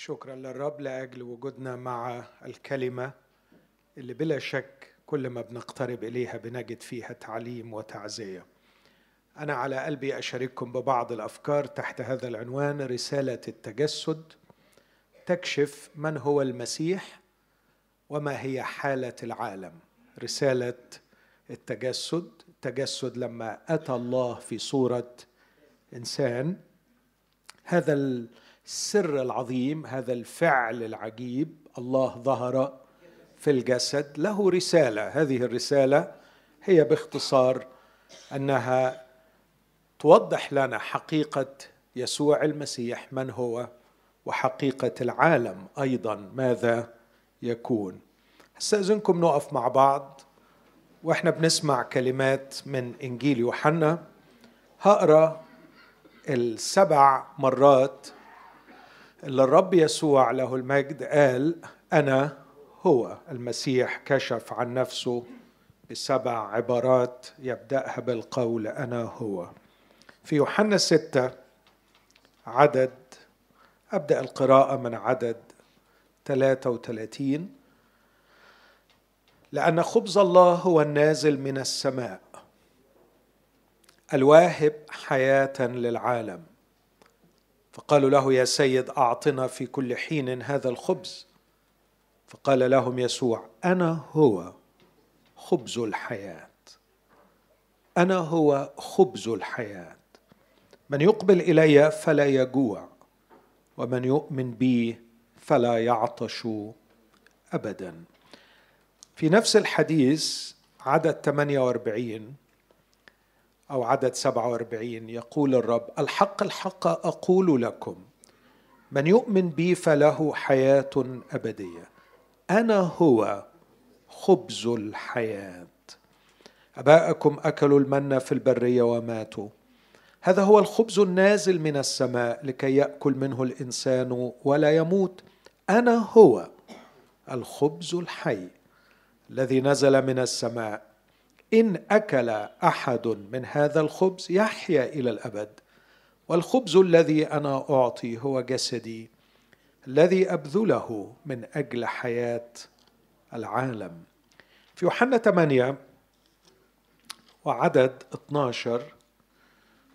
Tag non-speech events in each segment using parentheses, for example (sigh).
شكرا للرب لأجل وجودنا مع الكلمة اللي بلا شك كل ما بنقترب إليها بنجد فيها تعليم وتعزية. أنا على قلبي أشارككم ببعض الأفكار تحت هذا العنوان رسالة التجسد. تكشف من هو المسيح وما هي حالة العالم. رسالة التجسد. التجسد لما أتى الله في صورة إنسان. هذا السر العظيم هذا الفعل العجيب الله ظهر في الجسد له رسالة. هذه الرسالة هي باختصار أنها توضح لنا حقيقة يسوع المسيح من هو وحقيقة العالم أيضا ماذا يكون. استاذنكم نقف مع بعض وإحنا بنسمع كلمات من إنجيل يوحنا. هقرأ السبع مرات اللي الرب يسوع له المجد قال أنا هو. المسيح كشف عن نفسه بسبع عبارات يبدأها بالقول أنا هو. في يوحنا ستة عدد أبدأ القراءة من عدد 33 لأن خبز الله هو النازل من السماء الواهب حياة للعالم. فقالوا له يا سيد أعطنا في كل حين هذا الخبز. فقال لهم يسوع أنا هو خبز الحياة. أنا هو خبز الحياة. من يقبل إلي فلا يجوع ومن يؤمن بي فلا يعطش ابدا. في نفس الحديث عدد 48 أو عدد 47 يقول الرب الحق الحق أقول لكم من يؤمن بي فله حياة أبدية. أنا هو خبز الحياة. أباءكم أكلوا المن في البرية وماتوا. هذا هو الخبز النازل من السماء لكي يأكل منه الإنسان ولا يموت. أنا هو الخبز الحي الذي نزل من السماء. إن أكل أحد من هذا الخبز يحيا إلى الأبد. والخبز الذي أنا أعطي هو جسدي الذي أبذله من أجل حياة العالم. في يوحنا 8 وعدد 12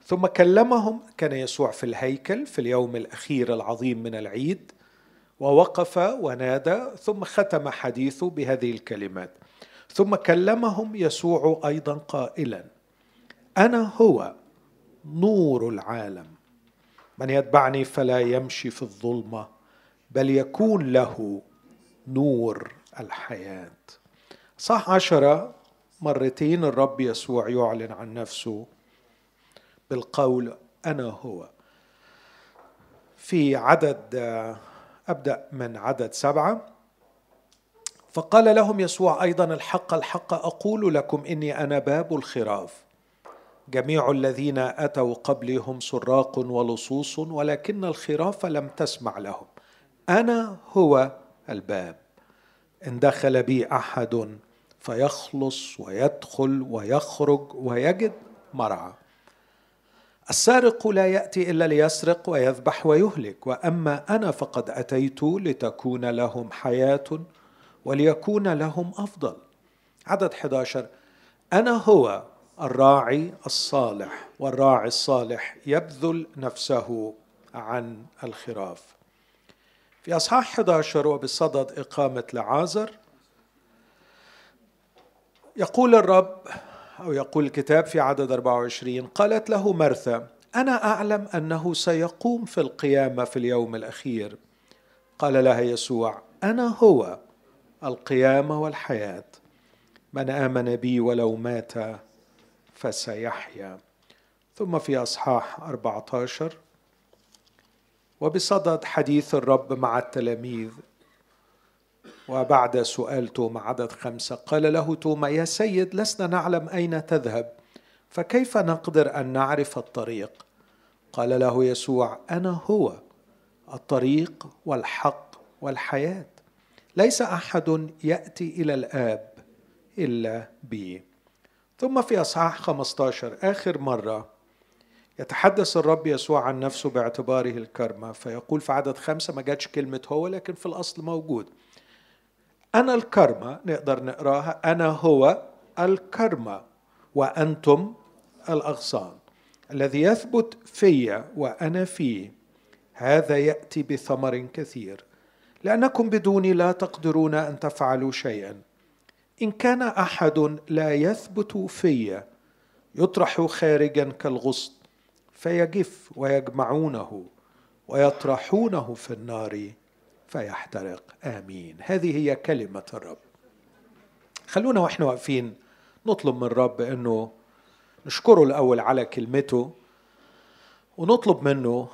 ثم كلمهم كان يسوع في الهيكل في اليوم الأخير العظيم من العيد ووقف ونادى ثم ختم حديثه بهذه الكلمات. ثم كلمهم يسوع أيضا قائلا أنا هو نور العالم. من يتبعني فلا يمشي في الظلمة بل يكون له نور الحياة. صح عشرة مرتين الرب يسوع يعلن عن نفسه بالقول أنا هو. في عدد أبدأ من عدد سبعة. فقال لهم يسوع أيضا الحق الحق أقول لكم إني أنا باب الخراف. جميع الذين أتوا قبلي هم سراق ولصوص ولكن الخراف لم تسمع لهم. أنا هو الباب. إن دخل بي أحد فيخلص ويدخل ويخرج ويجد مرعى. السارق لا يأتي إلا ليسرق ويذبح ويهلك وأما أنا فقد أتيت لتكون لهم حياة وليكون لهم أفضل. عدد 11 أنا هو الراعي الصالح والراعي الصالح يبذل نفسه عن الخراف. في أصحاح 11 وبصدد إقامة لعازر يقول الرب أو يقول الكتاب في عدد 24 قالت له مرثا أنا أعلم أنه سيقوم في القيامة في اليوم الأخير. قال لها يسوع أنا هو القيامة والحياة. من آمن بي ولو مات فسيحيا. ثم في أصحاح 14 وبصدد حديث الرب مع التلاميذ. وبعد سؤال توما عدد خمسة قال له توما يا سيد لسنا نعلم أين تذهب فكيف نقدر أن نعرف الطريق؟ قال له يسوع أنا هو الطريق والحق والحياة. ليس أحد يأتي إلى الآب إلا بي. ثم في أصحاح 15 آخر مرة يتحدث الرب يسوع عن نفسه باعتباره الكرمة فيقول في عدد خمسة ما جاتش كلمة هو لكن في الأصل موجود. أنا الكرمة نقدر نقراها أنا هو الكرمة وأنتم الأغصان. الذي يثبت في وأنا فيه هذا يأتي بثمر كثير. لأنكم بدوني لا تقدرون أن تفعلوا شيئا. إن كان أحد لا يثبت في يطرح خارجا كالغصن فيجف ويجمعونه ويطرحونه في النار فيحترق. آمين. هذه هي كلمة الرب. خلونا وإحنا واقفين نطلب من الرب إنه نشكره الأول على كلمته ونطلب منه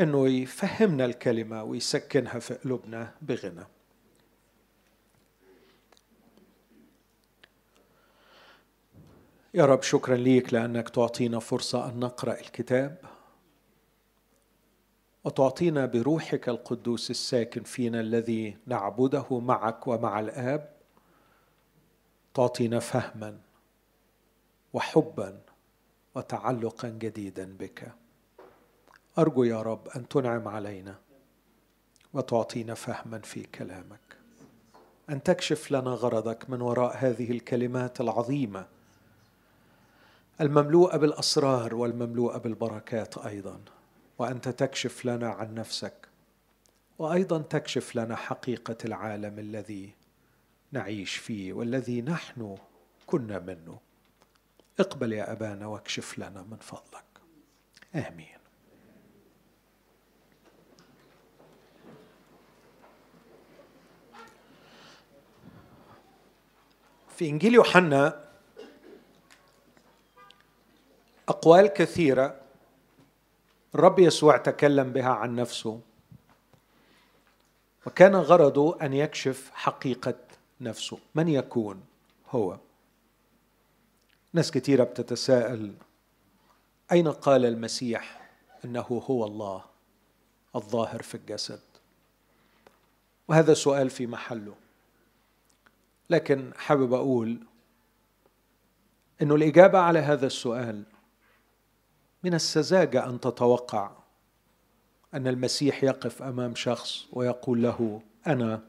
إنه يفهمنا الكلمة ويسكنها في قلوبنا بغنى. يا رب شكرا ليك لأنك تعطينا فرصة أن نقرأ الكتاب وتعطينا بروحك القدوس الساكن فينا الذي نعبده معك ومع الآب. تعطينا فهما وحبا وتعلقا جديدا بك. أرجو يا رب أن تنعم علينا وتعطينا فهما في كلامك. أن تكشف لنا غرضك من وراء هذه الكلمات العظيمة المملوءة بالأسرار والمملوءة بالبركات أيضا. وأنت تكشف لنا عن نفسك وأيضا تكشف لنا حقيقة العالم الذي نعيش فيه والذي نحن كنا منه. اقبل يا أبانا واكشف لنا من فضلك. آمين. في إنجيل يوحنا أقوال كثيرة الرب يسوع تكلم بها عن نفسه. وكان غرضه أن يكشف حقيقة نفسه. من يكون؟ هو. ناس كثيرة بتتساءل أين قال المسيح إنه هو الله الظاهر في الجسد؟ وهذا سؤال في محله. لكن حابب أقول إنه الإجابة على هذا السؤال من السذاجة أن تتوقع أن المسيح يقف أمام شخص ويقول له أنا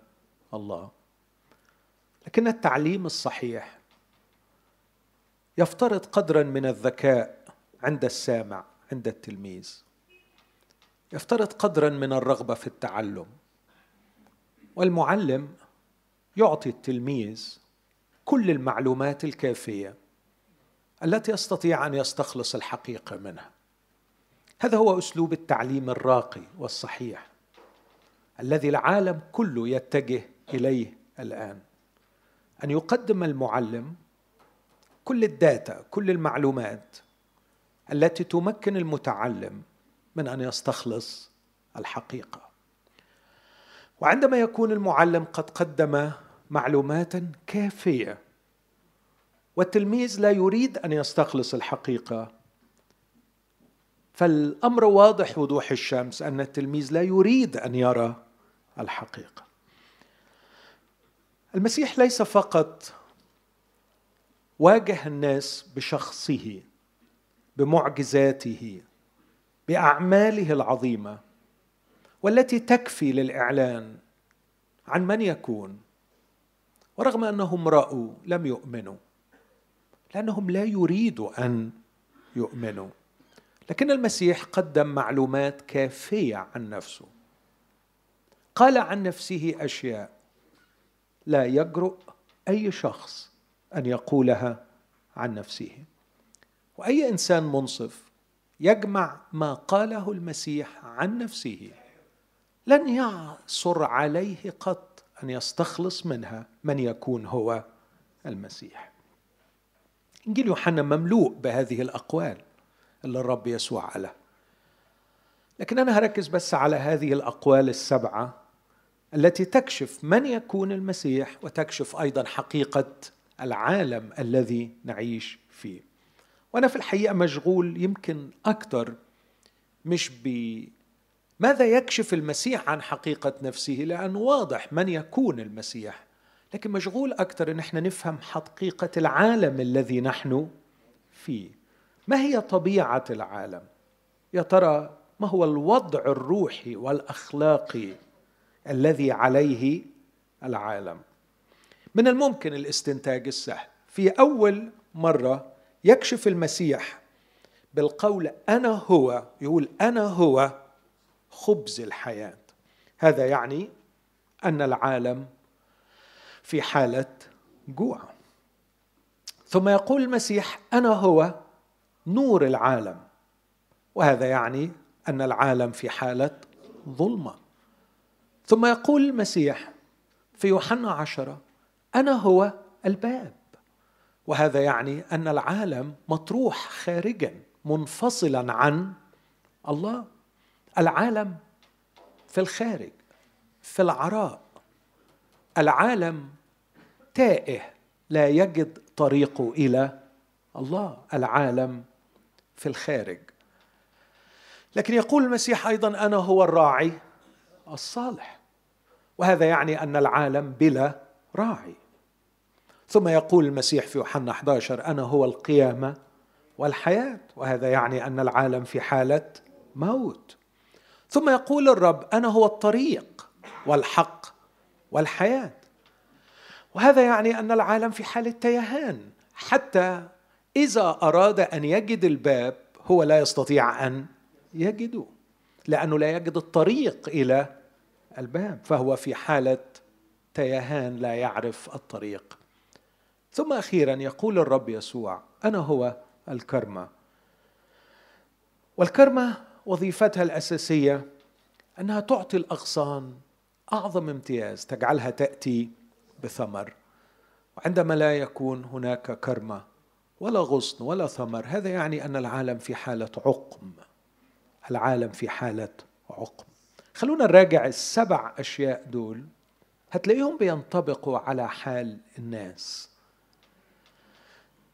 الله. لكن التعليم الصحيح يفترض قدرا من الذكاء عند السامع عند التلميذ. يفترض قدرا من الرغبة في التعلم. والمعلم يعطي التلميذ كل المعلومات الكافية التي يستطيع أن يستخلص الحقيقة منها. هذا هو أسلوب التعليم الراقي والصحيح الذي العالم كله يتجه إليه الآن. أن يقدم المعلم كل الداتا كل المعلومات التي تمكن المتعلم من أن يستخلص الحقيقة. وعندما يكون المعلم قد قدم معلومات كافية. والتلميذ لا يريد أن يستخلص الحقيقة. فالأمر واضح وضوح الشمس أن التلميذ لا يريد أن يرى الحقيقة. المسيح ليس فقط واجه الناس بشخصه بمعجزاته بأعماله العظيمة والتي تكفي للإعلان عن من يكون. ورغم أنهم رأوا لم يؤمنوا لأنهم لا يريدوا أن يؤمنوا. لكن المسيح قدم معلومات كافية عن نفسه. قال عن نفسه أشياء لا يجرؤ أي شخص أن يقولها عن نفسه. وأي إنسان منصف يجمع ما قاله المسيح عن نفسه لن يعصر عليه قط. أن يستخلص منها من يكون هو المسيح. إنجيل يوحنا مملوء بهذه الأقوال اللي الرب يسوع قالها لكن أنا هركز بس على هذه الأقوال السبعة التي تكشف من يكون المسيح وتكشف أيضا حقيقة العالم الذي نعيش فيه. وأنا في الحقيقة مشغول يمكن أكثر مش ماذا يكشف المسيح عن حقيقة نفسه؟ لأنه واضح من يكون المسيح. لكن مشغول أكثر إن إحنا نفهم حقيقة العالم الذي نحن فيه. ما هي طبيعة العالم؟ يا ترى ما هو الوضع الروحي والأخلاقي الذي عليه العالم؟ من الممكن الاستنتاج السهل. في أول مرة يكشف المسيح بالقول أنا هو يقول أنا هو خبز الحياة. هذا يعني أن العالم في حالة جوع. ثم يقول المسيح أنا هو نور العالم. وهذا يعني أن العالم في حالة ظلمة. ثم يقول المسيح في يوحنا عشرة أنا هو الباب. وهذا يعني أن العالم مطروح خارجا منفصلا عن الله. العالم في الخارج في العراء. العالم تائه لا يجد طريقه إلى الله. العالم في الخارج. لكن يقول المسيح أيضا أنا هو الراعي الصالح. وهذا يعني أن العالم بلا راعي. ثم يقول المسيح في يوحنا 11 أنا هو القيامة والحياة. وهذا يعني أن العالم في حالة موت. ثم يقول الرب أنا هو الطريق والحق والحياة. وهذا يعني أن العالم في حالة تيهان حتى إذا أراد أن يجد الباب هو لا يستطيع أن يجده لأنه لا يجد الطريق إلى الباب فهو في حالة تيهان لا يعرف الطريق. ثم أخيرا يقول الرب يسوع أنا هو الكرمة. والكرمة وظيفتها الأساسية أنها تعطي الأغصان أعظم امتياز تجعلها تأتي بثمر. وعندما لا يكون هناك كرمة ولا غصن ولا ثمر هذا يعني أن العالم في حالة عقم. العالم في حالة عقم. خلونا نراجع السبع أشياء دول. هتلاقيهم بينطبقوا على حال الناس.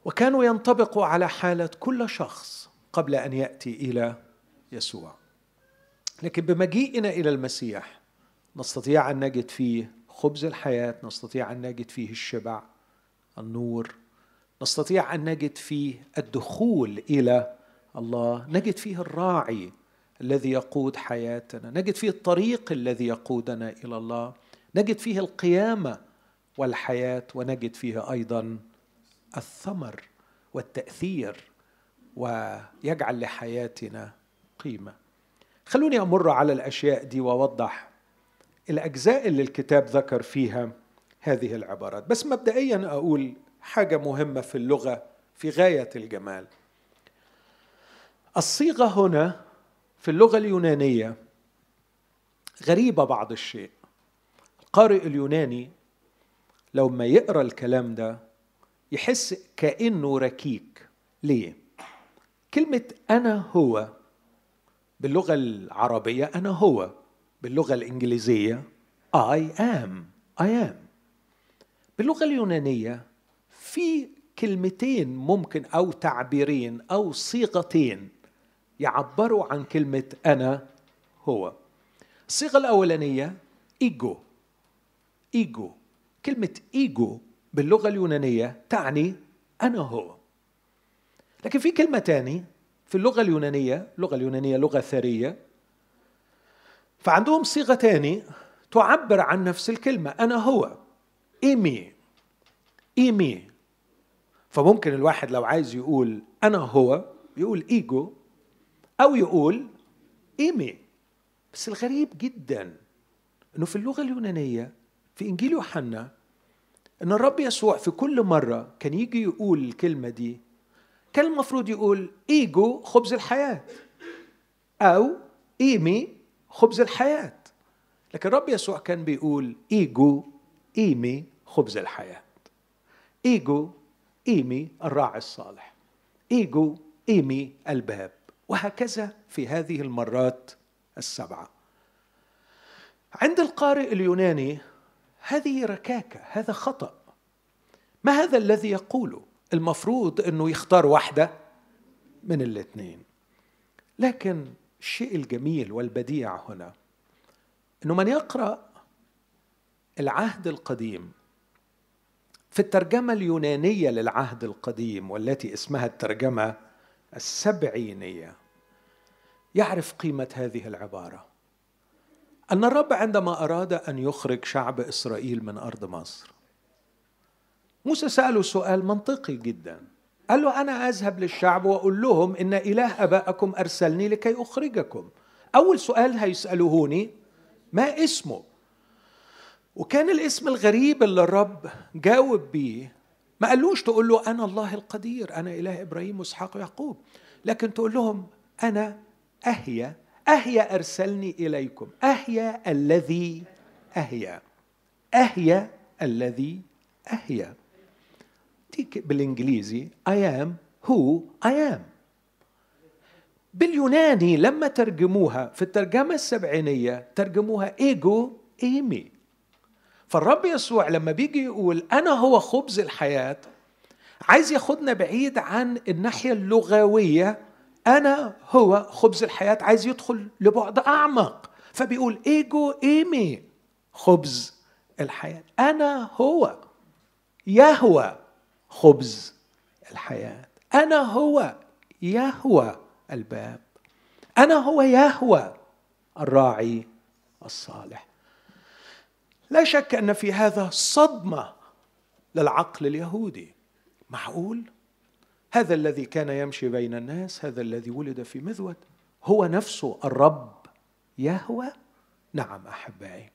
وكانوا ينطبقوا على حالة كل شخص قبل أن يأتي إلى يسوع. لكن بمجيئنا إلى المسيح نستطيع أن نجد فيه خبز الحياة نستطيع أن نجد فيه الشبع النور نستطيع أن نجد فيه الدخول إلى الله نجد فيه الراعي الذي يقود حياتنا نجد فيه الطريق الذي يقودنا إلى الله نجد فيه القيامة والحياة ونجد فيه أيضا الثمر والتأثير ويجعل لحياتنا قيمة. خلوني أمر على الأشياء دي وأوضح الأجزاء اللي الكتاب ذكر فيها هذه العبارات. بس مبدئيا أقول حاجة مهمة في اللغة في غاية الجمال. الصيغة هنا في اللغة اليونانية غريبة بعض الشيء. القارئ اليوناني لو ما يقرأ الكلام ده يحس كأنه ركيك. ليه؟ كلمة أنا هو باللغة العربية أنا هو. باللغة الإنجليزية I am. I am. باللغة اليونانية في كلمتين ممكن أو تعبيرين أو صيغتين يعبروا عن كلمة أنا هو. الصيغة الأولانية إيجو. إيجو. كلمة إيجو باللغة اليونانية تعني أنا هو. لكن في كلمة تاني في اللغة اليونانية اللغة اليونانية لغة ثرية فعندهم صيغة تاني تعبر عن نفس الكلمة أنا هو إيمي إيمي. فممكن الواحد لو عايز يقول أنا هو يقول إيجو أو يقول إيمي. بس الغريب جدا إنه في اللغة اليونانية في إنجيل يوحنا إن الرب يسوع في كل مرة كان يجي يقول الكلمة دي كان المفروض يقول إيجو خبز الحياة أو إيمي خبز الحياة. لكن الرب يسوع كان بيقول إيجو إيمي خبز الحياة. إيجو إيمي الراعي الصالح. إيجو إيمي الباب. وهكذا في هذه المرات السبعة. عند القارئ اليوناني هذه ركاكة هذا خطأ. ما هذا الذي يقوله؟ المفروض إنه يختار واحدة من الاثنين لكن الشيء الجميل والبديع هنا إنه من يقرأ العهد القديم في الترجمة اليونانية للعهد القديم والتي اسمها الترجمة السبعينية يعرف قيمة هذه العبارة. أن الرب عندما أراد أن يخرج شعب إسرائيل من أرض مصر موسى سأله سؤال منطقي جدا. قال له أنا أذهب للشعب وأقول لهم إن إله أبائكم أرسلني لكي أخرجكم. أول سؤال هيسالوهوني ما اسمه؟ وكان الاسم الغريب اللي الرب جاوب بيه ما قالوش تقول له أنا الله القدير أنا إله إبراهيم وإسحاق ويعقوب. لكن تقول لهم أنا أهيا أهيا أرسلني إليكم أهيا الذي أهيا أهيا الذي أهيا. دي بالإنجليزي I am who I am. باليوناني لما ترجموها في الترجمة السبعينية ترجموها إيجو إيمي. فالرب يسوع لما بيجي يقول أنا هو خبز الحياة عايز ياخدنا بعيد عن الناحية اللغوية أنا هو خبز الحياة عايز يدخل لبعد أعمق. فبيقول إيجو إيمي خبز الحياة. أنا هو يهوى. خبز الحياة. أنا هو يهوى الباب. أنا هو يهوى الراعي الصالح. لا شك أن في هذا صدمة للعقل اليهودي. معقول؟ هذا الذي كان يمشي بين الناس هذا الذي ولد في مذود هو نفسه الرب يهوى؟ نعم أحبائي.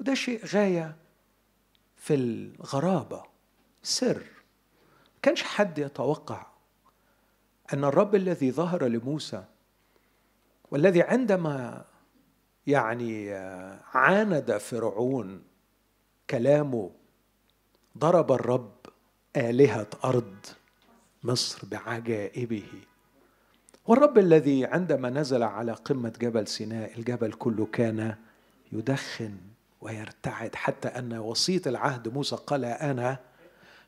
وده شيء غاية في الغرابة سر كانش حد يتوقع أن الرب الذي ظهر لموسى والذي عندما يعني عاند فرعون كلامه ضرب الرب آلهة أرض مصر بعجائبه. والرب الذي عندما نزل على قمة جبل سيناء الجبل كله كان يدخن ويرتعد حتى أن وسيط العهد موسى قال أنا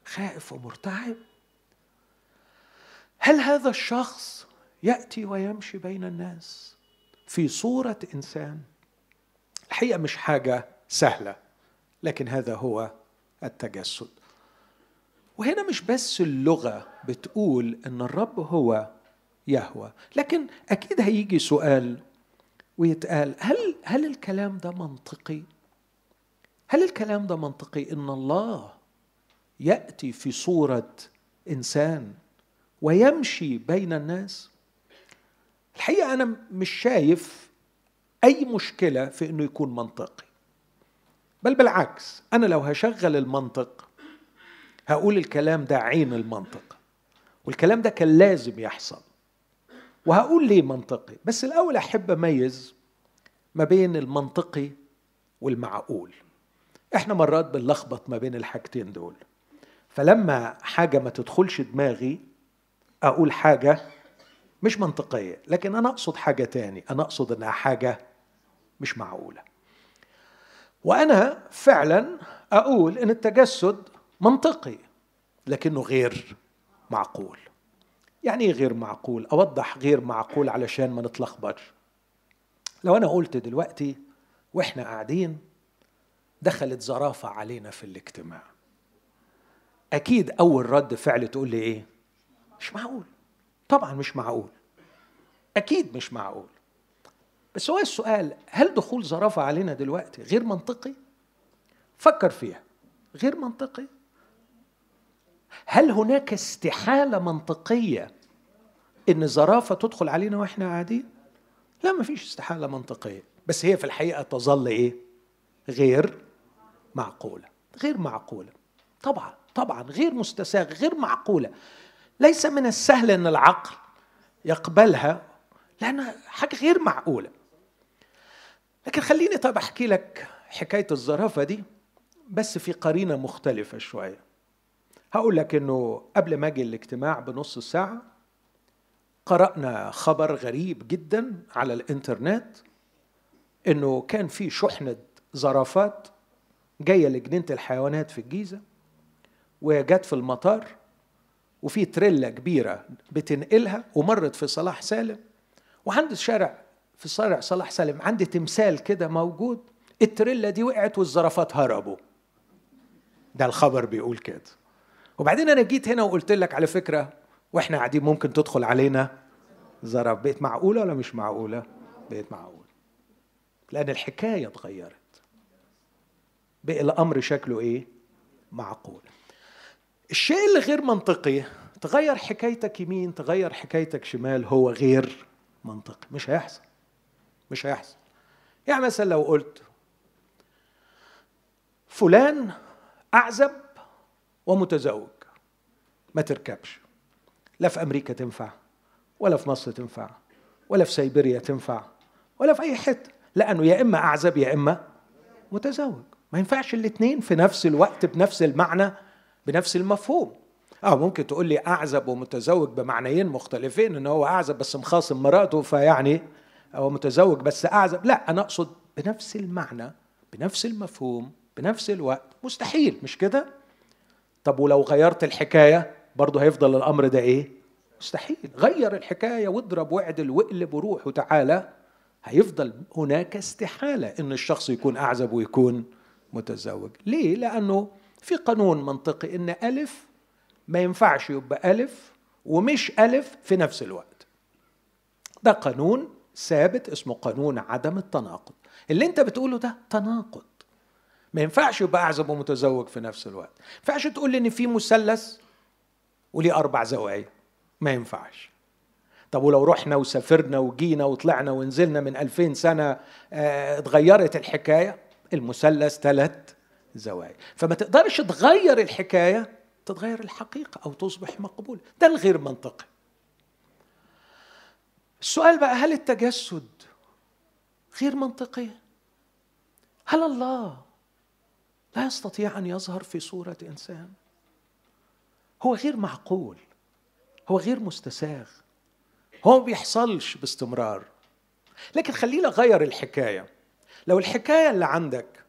خائف ومرتعب. هل هذا الشخص يأتي ويمشي بين الناس في صورة إنسان؟ الحقيقة مش حاجة سهلة لكن هذا هو التجسد. وهنا مش بس اللغة بتقول إن الرب هو يهوى لكن أكيد هيجي سؤال ويتقال هل هل الكلام ده منطقي؟ هل الكلام ده منطقي إن الله يأتي في صورة إنسان؟ ويمشي بين الناس؟ الحقيقة أنا مش شايف أي مشكلة في إنه يكون منطقي. بل بالعكس أنا لو هشغل المنطق هقول الكلام ده عين المنطق والكلام ده كان لازم يحصل وهقول ليه منطقي. بس الأول أحب أميز ما بين المنطقي والمعقول. إحنا مرات بنلخبط ما بين الحاجتين دول. فلما حاجة ما تدخلش دماغي أقول حاجة مش منطقية لكن أنا أقصد حاجة تاني أنا أقصد أنها حاجة مش معقولة. وأنا فعلا أقول أن التجسد منطقي لكنه غير معقول. يعني إيه غير معقول؟ أوضح غير معقول علشان ما نتلخبطش لو أنا قلت دلوقتي وإحنا قاعدين دخلت زرافة علينا في الاجتماع أكيد أول رد فعل تقول لي إيه؟ مش معقول. طبعا مش معقول. أكيد مش معقول. بس هو السؤال هل دخول زرافة علينا دلوقتي غير منطقي؟ فكر فيها. غير منطقي. هل هناك استحالة منطقية إن زرافة تدخل علينا وإحنا قاعدين؟ لا ما فيش استحالة منطقية. بس هي في الحقيقة تظل إيه؟ غير معقولة. غير معقولة. طبعا طبعا غير مستساغ غير معقولة. ليس من السهل أن العقل يقبلها لأنها حاجة غير معقولة. لكن خليني طيب أحكي لك حكاية الزرافة دي بس في قرينة مختلفة شوية. هقول لك إنه قبل ما أجي الاجتماع بنص ساعة قرأنا خبر غريب جدا على الإنترنت إنه كان في شحنة زرافات جاية لجنينة الحيوانات في الجيزة وجت في المطار وفي تريلا كبيرة بتنقلها ومرت في صلاح سالم. وعند الشارع في شارع صلاح سالم عندي تمثال كده موجود. التريلا دي وقعت والزرافات هربوا. ده الخبر بيقول كده. وبعدين أنا جيت هنا وقلت لك على فكرة وإحنا قاعدين ممكن تدخل علينا ظرف بقت معقولة ولا مش معقولة؟ بقت معقولة. لأن الحكاية اتغيرت. بقى الأمر شكله إيه؟ معقول. الشيء اللي غير منطقي تغير حكايتك يمين تغير حكايتك شمال هو غير منطقي. مش هيحصل. مش هيحصل. يعني مثلا لو قلت فلان أعزب ومتزوج. ما تركبش. لا في أمريكا تنفع ولا في مصر تنفع ولا في سيبيريا تنفع ولا في أي حتة. لأنه يا إما أعزب يا إما متزوج. ما ينفعش الاثنين في نفس الوقت بنفس المعنى. بنفس المفهوم. آه ممكن تقول لي أعزب ومتزوج بمعنيين مختلفين إن هو أعزب بس مخاصم مراته فيعني هو متزوج بس أعزب. لا أنا أقصد بنفس المعنى بنفس المفهوم بنفس الوقت. مستحيل مش كده؟ طب ولو غيرت الحكاية برضه هيفضل الأمر ده إيه؟ مستحيل. غير الحكاية واضرب واعدل واقلب وروح وتعالى هيفضل هناك استحالة إن الشخص يكون أعزب ويكون متزوج. ليه؟ لأنه في قانون منطقي إن ألف ما ينفعش يبقى ألف ومش ألف في نفس الوقت. ده قانون ثابت اسمه قانون عدم التناقض. اللي أنت بتقوله ده تناقض. ما ينفعش يبقى أعزب ومتزوج في نفس الوقت. ما ينفعش تقول لي إن في مثلث وليه أربع زوايا. ما ينفعش. طب ولو رحنا وسافرنا وجينا وطلعنا ونزلنا من ألفين سنة آه اتغيرت الحكاية؟ المثلث ثلاث زوايا. فما تقدرش تغير الحكاية تتغير الحقيقة أو تصبح مقبولة ده الغير منطقي. السؤال بقى هل التجسد غير منطقي؟ هل الله لا يستطيع أن يظهر في صورة إنسان؟ هو غير معقول هو غير مستساغ هو ما بيحصلش باستمرار. لكن خلينا اغير الحكاية. لو الحكاية اللي عندك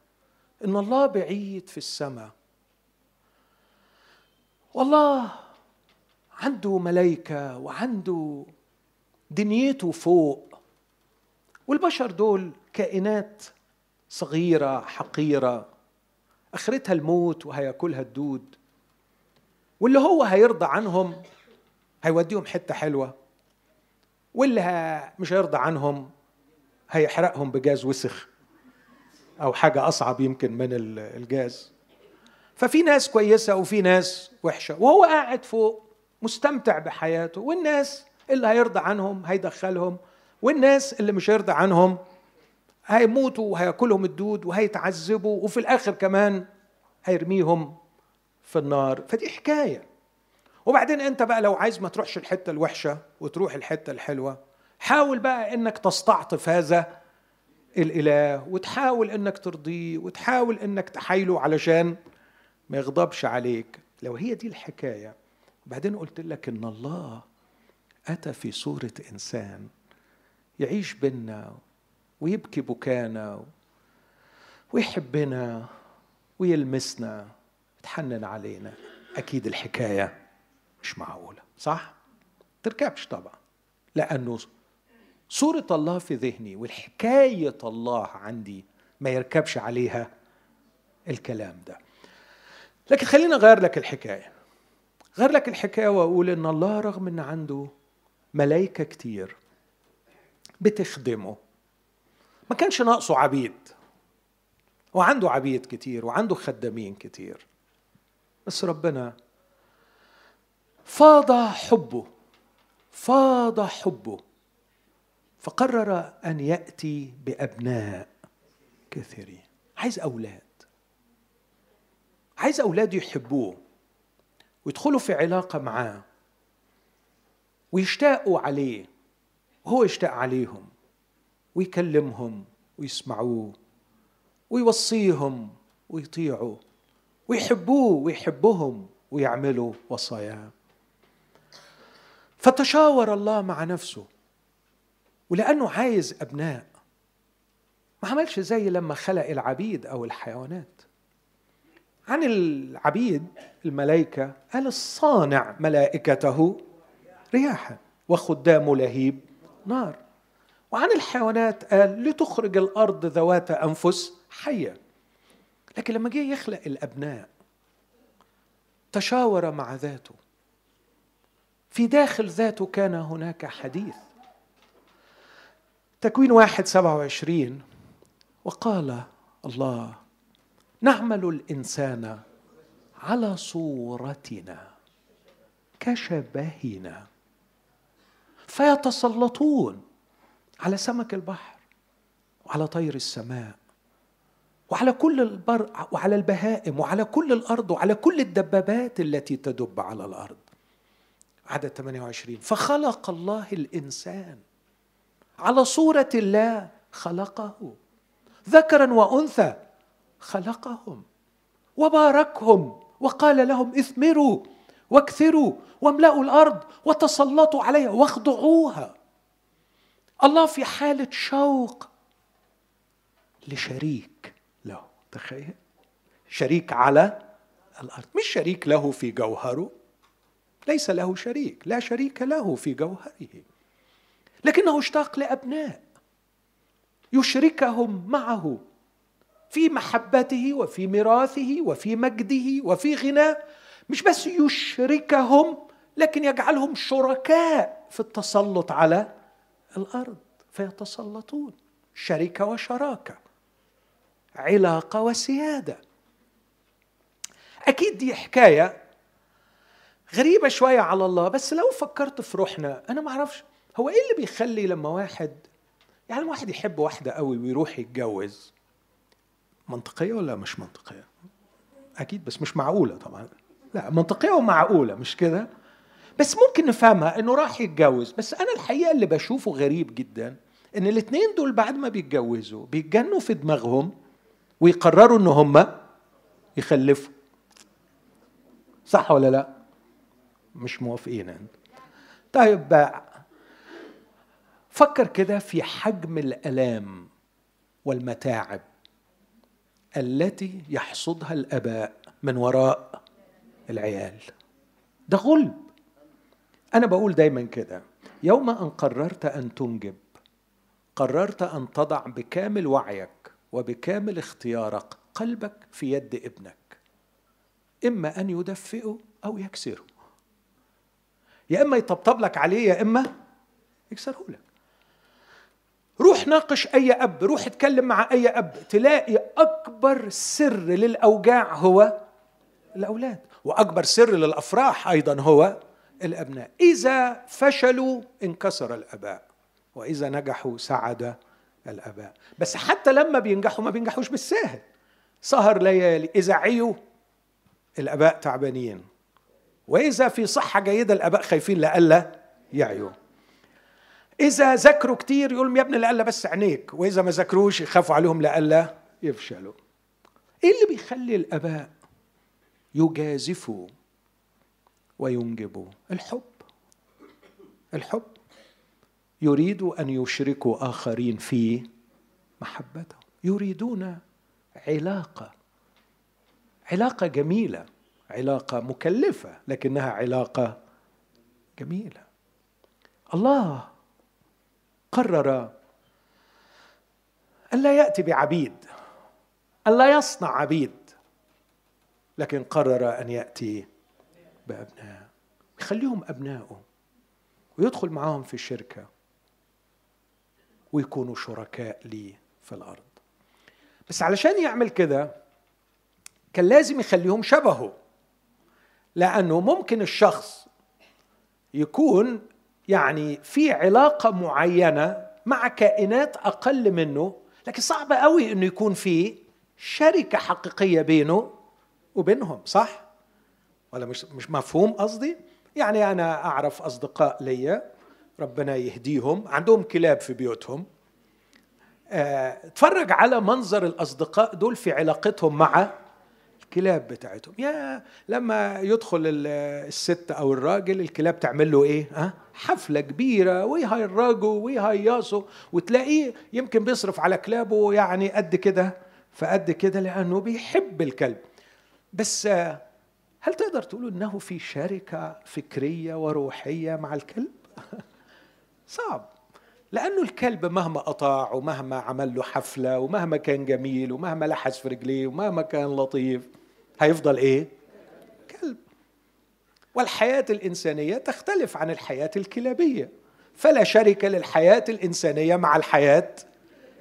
إن الله بعيد في السماء. والله عنده ملائكة وعنده دنيته فوق. والبشر دول كائنات صغيرة حقيرة. آخرتها الموت وهياكلها الدود. واللي هو هيرضى عنهم هيوديهم حتة حلوة. واللي مش هيرضى عنهم هيحرقهم بجاز وسخ. أو حاجة أصعب يمكن من الجاز. ففي ناس كويسة وفي ناس وحشة وهو قاعد فوق مستمتع بحياته والناس اللي هيرضى عنهم هيدخلهم والناس اللي مش هيرضى عنهم هيموتوا وهياكلهم الدود وهيتعذبوا وفي الآخر كمان هيرميهم في النار. فدي حكاية. وبعدين أنت بقى لو عايز ما تروحش الحتة الوحشة وتروح الحتة الحلوة حاول بقى إنك تستعطف هذا الإله وتحاول إنك ترضيه وتحاول إنك تحايله علشان ما يغضبش عليك. لو هي دي الحكاية وبعدين قلت لك إن الله أتى في صورة إنسان يعيش بينا ويبكي بكانا ويحبنا ويلمسنا يتحنن علينا. أكيد الحكاية مش معقولة صح؟ تركبش طبعا لأنه صورة الله في ذهني والحكاية الله عندي ما يركبش عليها الكلام ده. لكن خليني أغير لك الحكاية. غير لك الحكاية وأقول إن الله رغم إن عنده ملائكه كتير بتخدمه ما كانش ناقصه عبيد وعنده عبيد كتير وعنده خدامين كتير. بس ربنا فاض حبه فاض حبه فقرر أن يأتي بأبناء كثيرين. عايز أولاد. عايز أولاد يحبوه ويدخلوا في علاقة معاه ويشتاقوا عليه. وهو يشتاق عليهم ويكلمهم ويسمعوه ويوصيهم ويطيعوا ويحبوه ويحبهم ويعملوا وصاياه. فتشاور الله مع نفسه. ولأنه عايز أبناء. ما عملش زي لما خلق العبيد أو الحيوانات. عن العبيد الملائكة قال الصانع ملائكته رياحا وخدام لهيب نار. وعن الحيوانات قال لتخرج الأرض ذوات أنفس حية. لكن لما جه يخلق الأبناء تشاور مع ذاته. في داخل ذاته كان هناك حديث. تكوين واحد سبعة وعشرين وقال الله نعمل الإنسان على صورتنا كشبهنا فيتسلطون على سمك البحر وعلى طير السماء وعلى كل البر وعلى البهائم وعلى كل الأرض وعلى كل الدبابات التي تدب على الأرض. عدد 28 فخلق الله الإنسان على صورة الله خلقه. ذكرا وأنثى خلقهم. وباركهم وقال لهم اثمروا واكثروا واملأوا الأرض وتسلطوا عليها واخضعوها. الله في حالة شوق لشريك له. تخيل. شريك على الأرض. مش شريك له في جوهره. ليس له شريك. لا شريك له في جوهره. لكنه اشتاق لأبناء يشركهم معه في محبته وفي ميراثه وفي مجده وفي غناه. مش بس يشركهم لكن يجعلهم شركاء في التسلط على الأرض. فيتسلطون شركة وشراكة علاقة وسيادة. أكيد دي حكاية غريبة شوية على الله بس لو فكرت في روحنا أنا ما أعرفش هو إيه اللي بيخلي لما واحد يعني واحد يحب واحدة قوي ويروح يتجوز منطقية ولا مش منطقية؟ أكيد بس مش معقولة طبعا. لا منطقية ومعقولة مش كده؟ بس ممكن نفهمها إنه راح يتجوز. بس أنا الحقيقة اللي بشوفه غريب جدا إن الاثنين دول بعد ما بيتجوزوا بيتجنوا في دماغهم ويقرروا إن هم يخلفوا. صح ولا لا؟ مش موافقين انت طيب بقى فكر كده في حجم الألام والمتاعب التي يحصدها الأباء من وراء العيال. ده غلب. أنا بقول دايما كده. يوم أن قررت أن تنجب قررت أن تضع بكامل وعيك وبكامل اختيارك قلبك في يد ابنك. إما أن يدفئه أو يكسره. يا إما يطبطب لك عليه يا إما يكسره لك. روح ناقش أي أب روح اتكلم مع أي أب. تلاقي أكبر سر للأوجاع هو الأولاد وأكبر سر للأفراح أيضا هو الأبناء. إذا فشلوا انكسر الأباء وإذا نجحوا سعد الأباء. بس حتى لما بينجحوا ما بينجحوش بالساهل. سهر ليالي إذا عيوا الأباء تعبانين. وإذا في صحة جيدة الأباء خايفين لئلا يعيوا. إذا ذاكروا كتير يقول يا ابني لئلا بس عينيك وإذا ما ذاكروش يخافوا عليهم لئلا يفشلوا. إيه اللي بيخلي الأباء يجازفوا وينجبوا؟ الحب. الحب. يريد أن يشركوا آخرين في محبتهم يريدون علاقة. علاقة جميلة. علاقة مكلفة لكنها علاقة جميلة. الله قرر ألا يأتي بعبيد ألا يصنع عبيد لكن قرر أن يأتي بأبناء. يخليهم أبنائه ويدخل معاهم في الشركة ويكونوا شركاء لي في الأرض. بس علشان يعمل كده كان لازم يخليهم شبهه لأنه ممكن الشخص يكون يعني في علاقة معينة مع كائنات أقل منه لكن صعب قوي إنه يكون في شركة حقيقية بينه وبينهم صح؟ ولا مش مش مفهوم قصدي؟ يعني أنا أعرف أصدقاء ليا ربنا يهديهم عندهم كلاب في بيوتهم آه، اتفرج على منظر الأصدقاء دول في علاقتهم مع الكلاب بتاعتهم. يا لما يدخل الست أو الراجل الكلاب تعمل له إيه؟ ها؟ حفلة كبيرة ويهيرجوا ويهيصوا وتلاقيه يمكن بيصرف على كلابه يعني قد كده فقد كده لأنه بيحب الكلب. بس هل تقدر تقول إنه في شركة فكرية وروحية مع الكلب؟ (laughs) صعب. لأنه الكلب مهما أطاع ومهما عمل له حفلة ومهما كان جميل ومهما لحس في رجليه ومهما كان لطيف هيفضل إيه؟ كلب. والحياة الإنسانية تختلف عن الحياة الكلابية. فلا شركه للحياة الإنسانية مع الحياة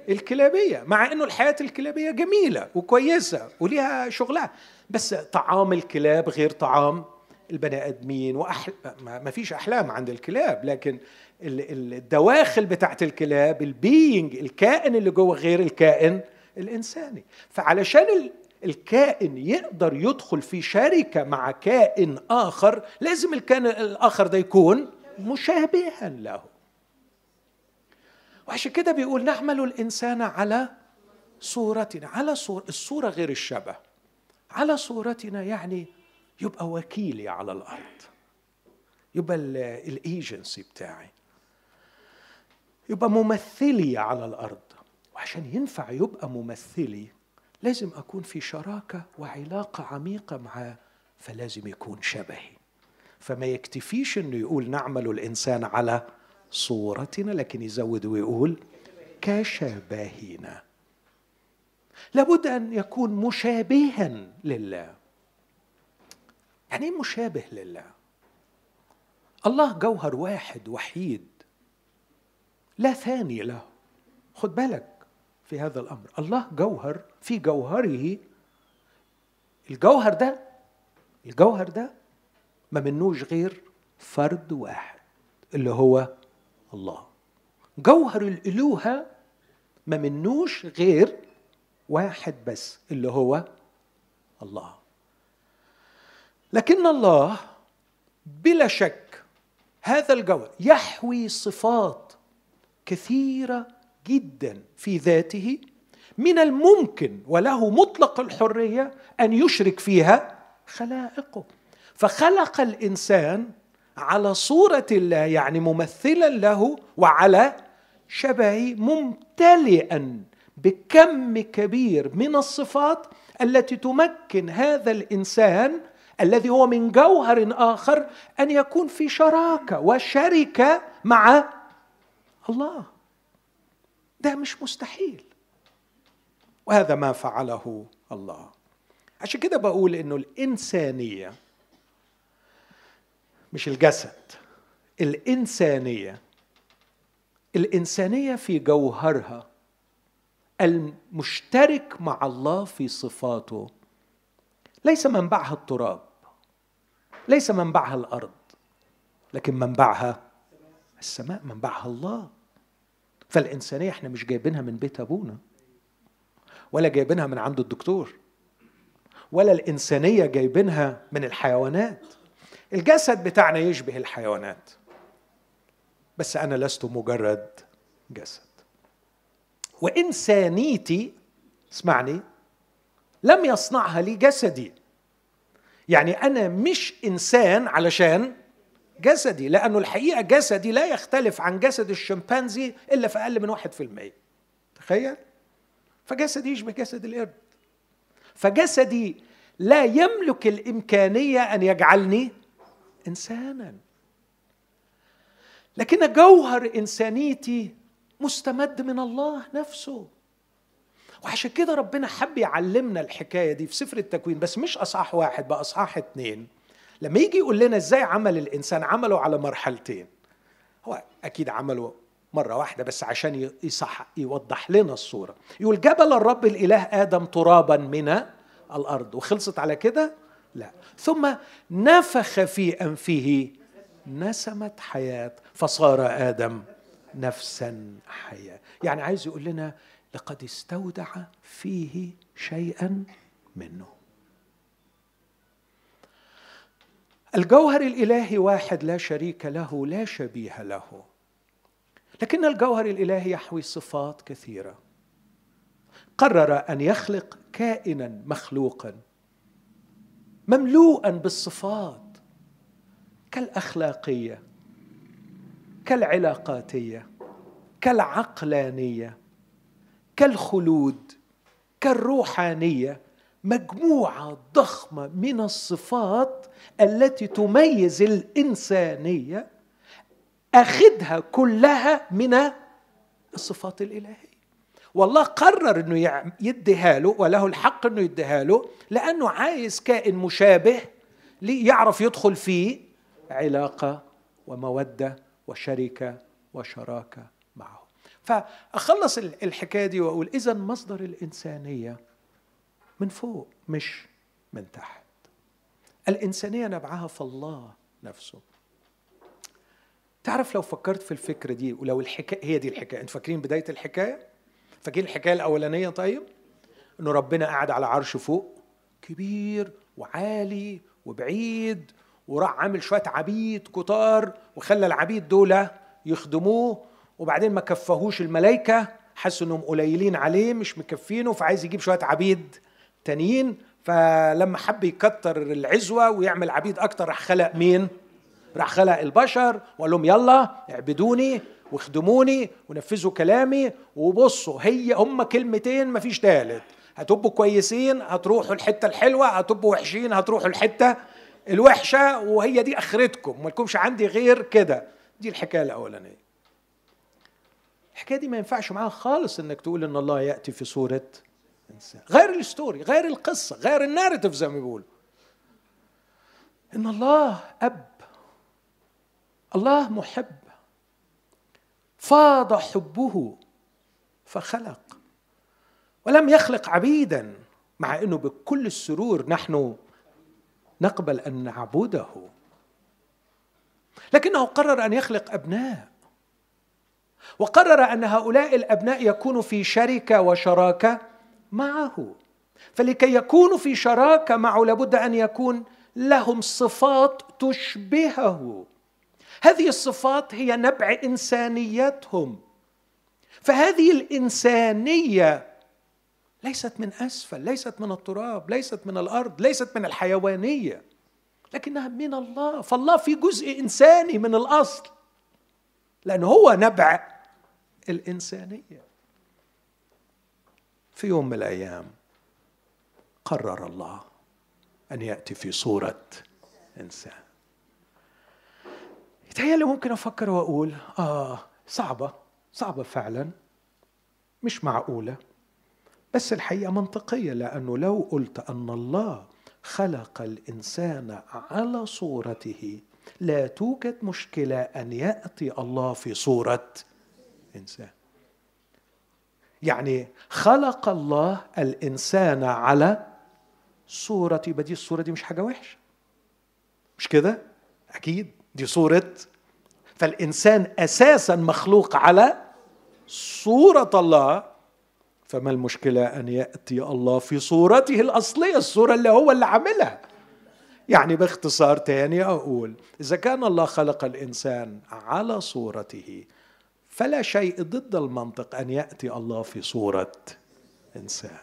الكلابية مع إنه الحياة الكلابية جميلة وكويسة وليها شغلها. بس طعام الكلاب غير طعام البني آدمين وأحل... ما فيش أحلام عند الكلاب. لكن الدواخل بتاعت الكلاب البينج الكائن اللي جوه غير الكائن الإنساني. فعلشان الكائن يقدر يدخل في شركة مع كائن آخر لازم الكائن الآخر ده يكون مشابها له. وعشان كده بيقول نعمل الإنسان على صورتنا على صور الصورة غير الشبه. على صورتنا يعني يبقى وكيلي على الأرض. يبقى الايجنسي بتاعي. يبقى ممثلي على الأرض. وعشان ينفع يبقى ممثلي لازم أكون في شراكة وعلاقة عميقة معاه فلازم يكون شبهي. فما يكتفيش إنه يقول نعمل الإنسان على صورتنا لكن يزود ويقول كشبهنا. لابد أن يكون مشابها لله. يعني إيه مشابه لله؟ الله جوهر واحد وحيد لا ثاني له. خد بالك في هذا الأمر. الله جوهر في جوهره الجوهر ده الجوهر ده ما منوش غير فرد واحد اللي هو الله. جوهر الالوهه ما منوش غير واحد بس اللي هو الله. لكن الله بلا شك هذا الجوهر يحوي صفات كثيرة جدا في ذاته من الممكن وله مطلق الحرية أن يشرك فيها خلائقه. فخلق الإنسان على صورة الله يعني ممثلا له وعلى شبهه ممتلئا بكم كبير من الصفات التي تمكن هذا الإنسان الذي هو من جوهر آخر أن يكون في شراكة وشركة مع الله. ده مش مستحيل. وهذا ما فعله الله. عشان كده بقول إنه الإنسانية مش الجسد الإنسانية الإنسانية في جوهرها المشترك مع الله في صفاته. ليس منبعها التراب ليس منبعها الأرض لكن منبعها السماء منبعها الله. فالإنسانية إحنا مش جايبينها من بيت أبونا ولا جايبينها من عند الدكتور ولا الإنسانية جايبينها من الحيوانات. الجسد بتاعنا يشبه الحيوانات بس أنا لست مجرد جسد. وإنسانيتي اسمعني لم يصنعها لي جسدي يعني أنا مش إنسان علشان جسدي لأنه الحقيقة جسدي لا يختلف عن جسد الشمبانزي إلا في أقل من واحد في المية. تخيل؟ فجسدي يشبه جسد القرد. فجسدي لا يملك الإمكانية أن يجعلني إنسانا. لكن جوهر إنسانيتي مستمد من الله نفسه. وعشان كده ربنا حب يعلمنا الحكاية دي في سفر التكوين بس مش أصحاح واحد بقى أصحاح اتنين. لما يجي يقول لنا إزاي عمل الإنسان عمله على مرحلتين هو أكيد عمله مرة واحدة بس عشان يصح يوضح لنا الصورة. يقول جبل الرب الإله آدم ترابا من الأرض. وخلصت على كده؟ لا. ثم نفخ في أنفه نسمة حياة فصار آدم نفسا حيه يعني عايز يقول لنا لقد استودع فيه شيئا منه. الجوهر الإلهي واحد لا شريك له لا شبيه له. لكن الجوهر الإلهي يحوي صفات كثيرة. قرر أن يخلق كائنا مخلوقا مملوءا بالصفات كالأخلاقية كالعلاقاتية كالعقلانية كالخلود كالروحانية. مجموعة ضخمة من الصفات التي تميز الإنسانية أخذها كلها من الصفات الإلهية. والله قرر إنه يديها له وله الحق إنه يديها له لأنه عايز كائن مشابه ليعرف يدخل في علاقة ومودة وشركة وشراكة معه. فأخلص الحكاية دي وأقول اذا مصدر الإنسانية من فوق مش من تحت. الإنسانية نبعها في الله نفسه. تعرف لو فكرت في الفكرة دي ولو الحكاية هي دي الحكاية. أنتوا فاكرين بداية الحكاية؟ فاكرين الحكاية الأولانية طيب؟ إنه ربنا قاعد على عرش فوق كبير وعالي وبعيد وراح عامل شوية عبيد كتار وخلى العبيد دول يخدموه وبعدين ما كفهوش الملائكة حسوا إنهم قليلين عليه مش مكفينه فعايز يجيب شوية عبيد تانيين فلما حب يكتر العزوة ويعمل عبيد أكتر راح خلق مين؟ راح خلق البشر وقال لهم يلا اعبدوني واخدموني ونفذوا كلامي وبصوا هي هم كلمتين مفيش تالت. هتبقوا كويسين هتروحوا الحتة الحلوة هتبقوا وحشين هتروحوا الحتة الوحشة وهي دي آخرتكم. ما لكمش عندي غير كده. دي الحكاية الأولانية. الحكاية دي ما ينفعش معاها خالص إنك تقول إن الله يأتي في صورة غير الستوري غير القصة غير الناريتيف زي ما بيقولوا. إن الله أب. الله محب. فاض حبه فخلق. ولم يخلق عبيدا مع إنه بكل السرور نحن نقبل أن نعبده. لكنه قرر أن يخلق أبناء. وقرر أن هؤلاء الأبناء يكونوا في شركة وشراكة. معه. فلكي يكونوا في شراكة معه لابد أن يكون لهم صفات تشبهه. هذه الصفات هي نبع إنسانيتهم. فهذه الإنسانية ليست من أسفل ليست من التراب ليست من الأرض ليست من الحيوانية لكنها من الله. فالله في جزء إنساني من الأصل لأنه هو نبع الإنسانية. في يوم من الأيام قرر الله أن يأتي في صورة إنسان. يتهيألي ممكن أفكر وأقول آه صعبة صعبة فعلا مش معقولة. بس الحقيقة منطقية لأنه لو قلت أن الله خلق الإنسان على صورته لا توجد مشكلة أن يأتي الله في صورة إنسان. يعني خلق الله الإنسان على صورة يبقى دي الصورة دي مش حاجة وحشة. مش كده؟ أكيد دي صورة. فالإنسان أساسا مخلوق على صورة الله. فما المشكلة أن يأتي الله في صورته الأصلية الصورة اللي هو اللي عاملها. يعني باختصار تاني أقول إذا كان الله خلق الإنسان على صورته فلا شيء ضد المنطق أن يأتي الله في صورة إنسان.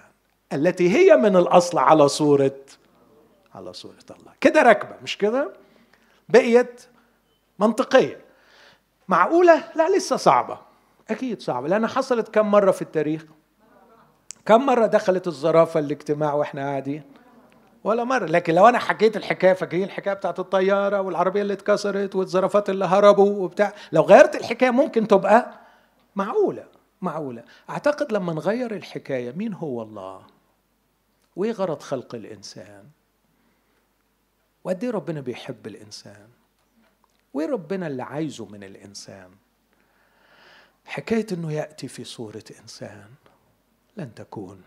التي هي من الأصل على صورة على صورة الله. كده راكبة مش كده؟ بقيت منطقية. معقولة؟ لا لسه صعبة. أكيد صعبة لأنها حصلت كم مرة في التاريخ؟ كم مرة دخلت الزرافة الاجتماع وإحنا قاعدين؟ ولا مرة. لكن لو أنا حكيت الحكاية فاكرين الحكاية بتاعت الطيارة والعربية اللي اتكسرت والزرافات اللي هربوا وبتاع؟ لو غيرت الحكاية ممكن تبقى معقولة معقولة. أعتقد لما نغير الحكاية مين هو الله؟ وإيه غرض خلق الإنسان؟ وقد إيه ربنا بيحب الإنسان؟ وإيه ربنا اللي عايزه من الإنسان؟ حكاية إنه يأتي في صورة إنسان لن تكون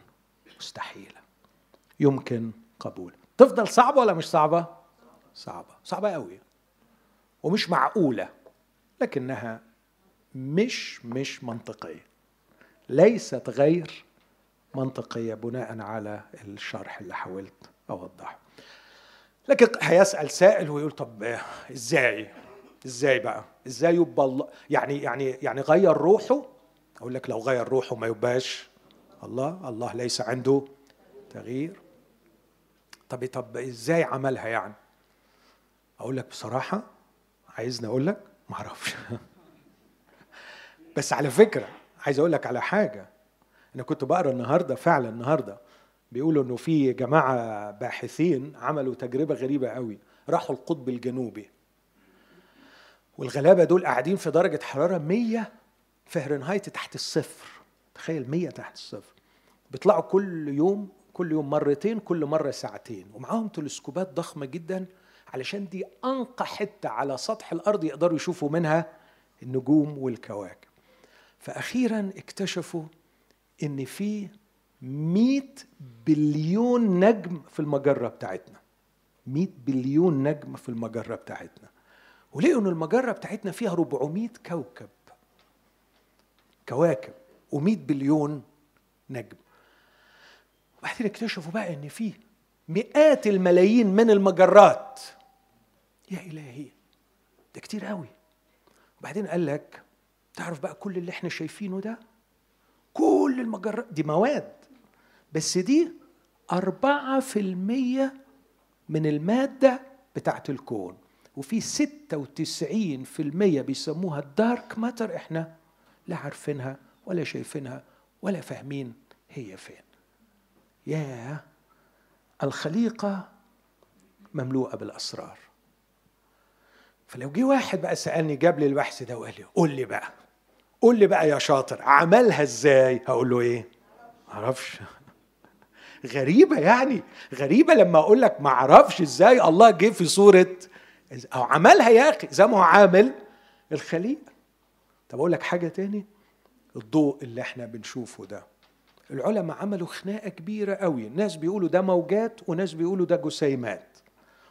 مستحيلة. يمكن قبول. تفضل صعبة ولا مش صعبة؟ صعبة. صعبة قوي. ومش معقولة لكنها مش مش منطقية. ليست غير منطقية بناء على الشرح اللي حاولت أوضحه. لكن هيسأل سائل ويقول طب إزاي؟ إزاي بقى؟ إزاي يبقى الله؟ يعني يعني يعني غير روحه؟ أقول لك لو غير روحه ما يبقاش الله. الله ليس عنده تغيير. طب طب إزاي عملها يعني؟ أقول لك بصراحة عايزني أقول لك ما أعرفش. بس على فكرة عايز أقول لك على حاجة. أنا كنت بقرأ النهارده فعلا النهارده بيقولوا إنه في جماعة باحثين عملوا تجربة غريبة قوي. راحوا القطب الجنوبي. والغلابة دول قاعدين في درجة حرارة 100 فهرنهايت تحت الصفر. تخيل 100 تحت الصفر. بيطلعوا كل يوم كل يوم مرتين كل مرة ساعتين. ومعاهم تلسكوبات ضخمة جدا علشان دي أنقى حتة على سطح الأرض يقدروا يشوفوا منها النجوم والكواكب. فأخيرا اكتشفوا إن في مئة بليون نجم في المجرة بتاعتنا. مئة بليون نجم في المجرة بتاعتنا. ولقوا إن المجرة بتاعتنا فيها 400 كوكب. كواكب و100 بليون نجم. وبعدين اكتشفوا بقى إن في مئات الملايين من المجرات. يا إلهي ده كتير قوي وبعدين قال لك تعرف بقى كل اللي إحنا شايفينه ده؟ كل المجرات دي مواد. بس دي أربعة في المية من المادة بتاعت الكون. وفي ستة وتسعين في المية بيسموها الدارك ماتر إحنا لا عارفينها ولا شايفينها ولا فاهمين هي فين. يا الخليقة مملوءة بالأسرار. فلو جه واحد بقى سألني جاب لي البحث ده وقال لي قول لي بقى قول لي بقى يا شاطر عملها إزاي؟ هقول له إيه؟ معرفش (laughs) غريبة يعني غريبة لما أقول لك ما أعرفش إزاي الله جه في صورة أو عملها يا أخي زي ما هو عامل الخليقة طب أقول لك حاجة تاني الضوء اللي إحنا بنشوفه ده. العلماء عملوا خناقة كبيرة قوي. ناس بيقولوا ده موجات وناس بيقولوا ده جسيمات.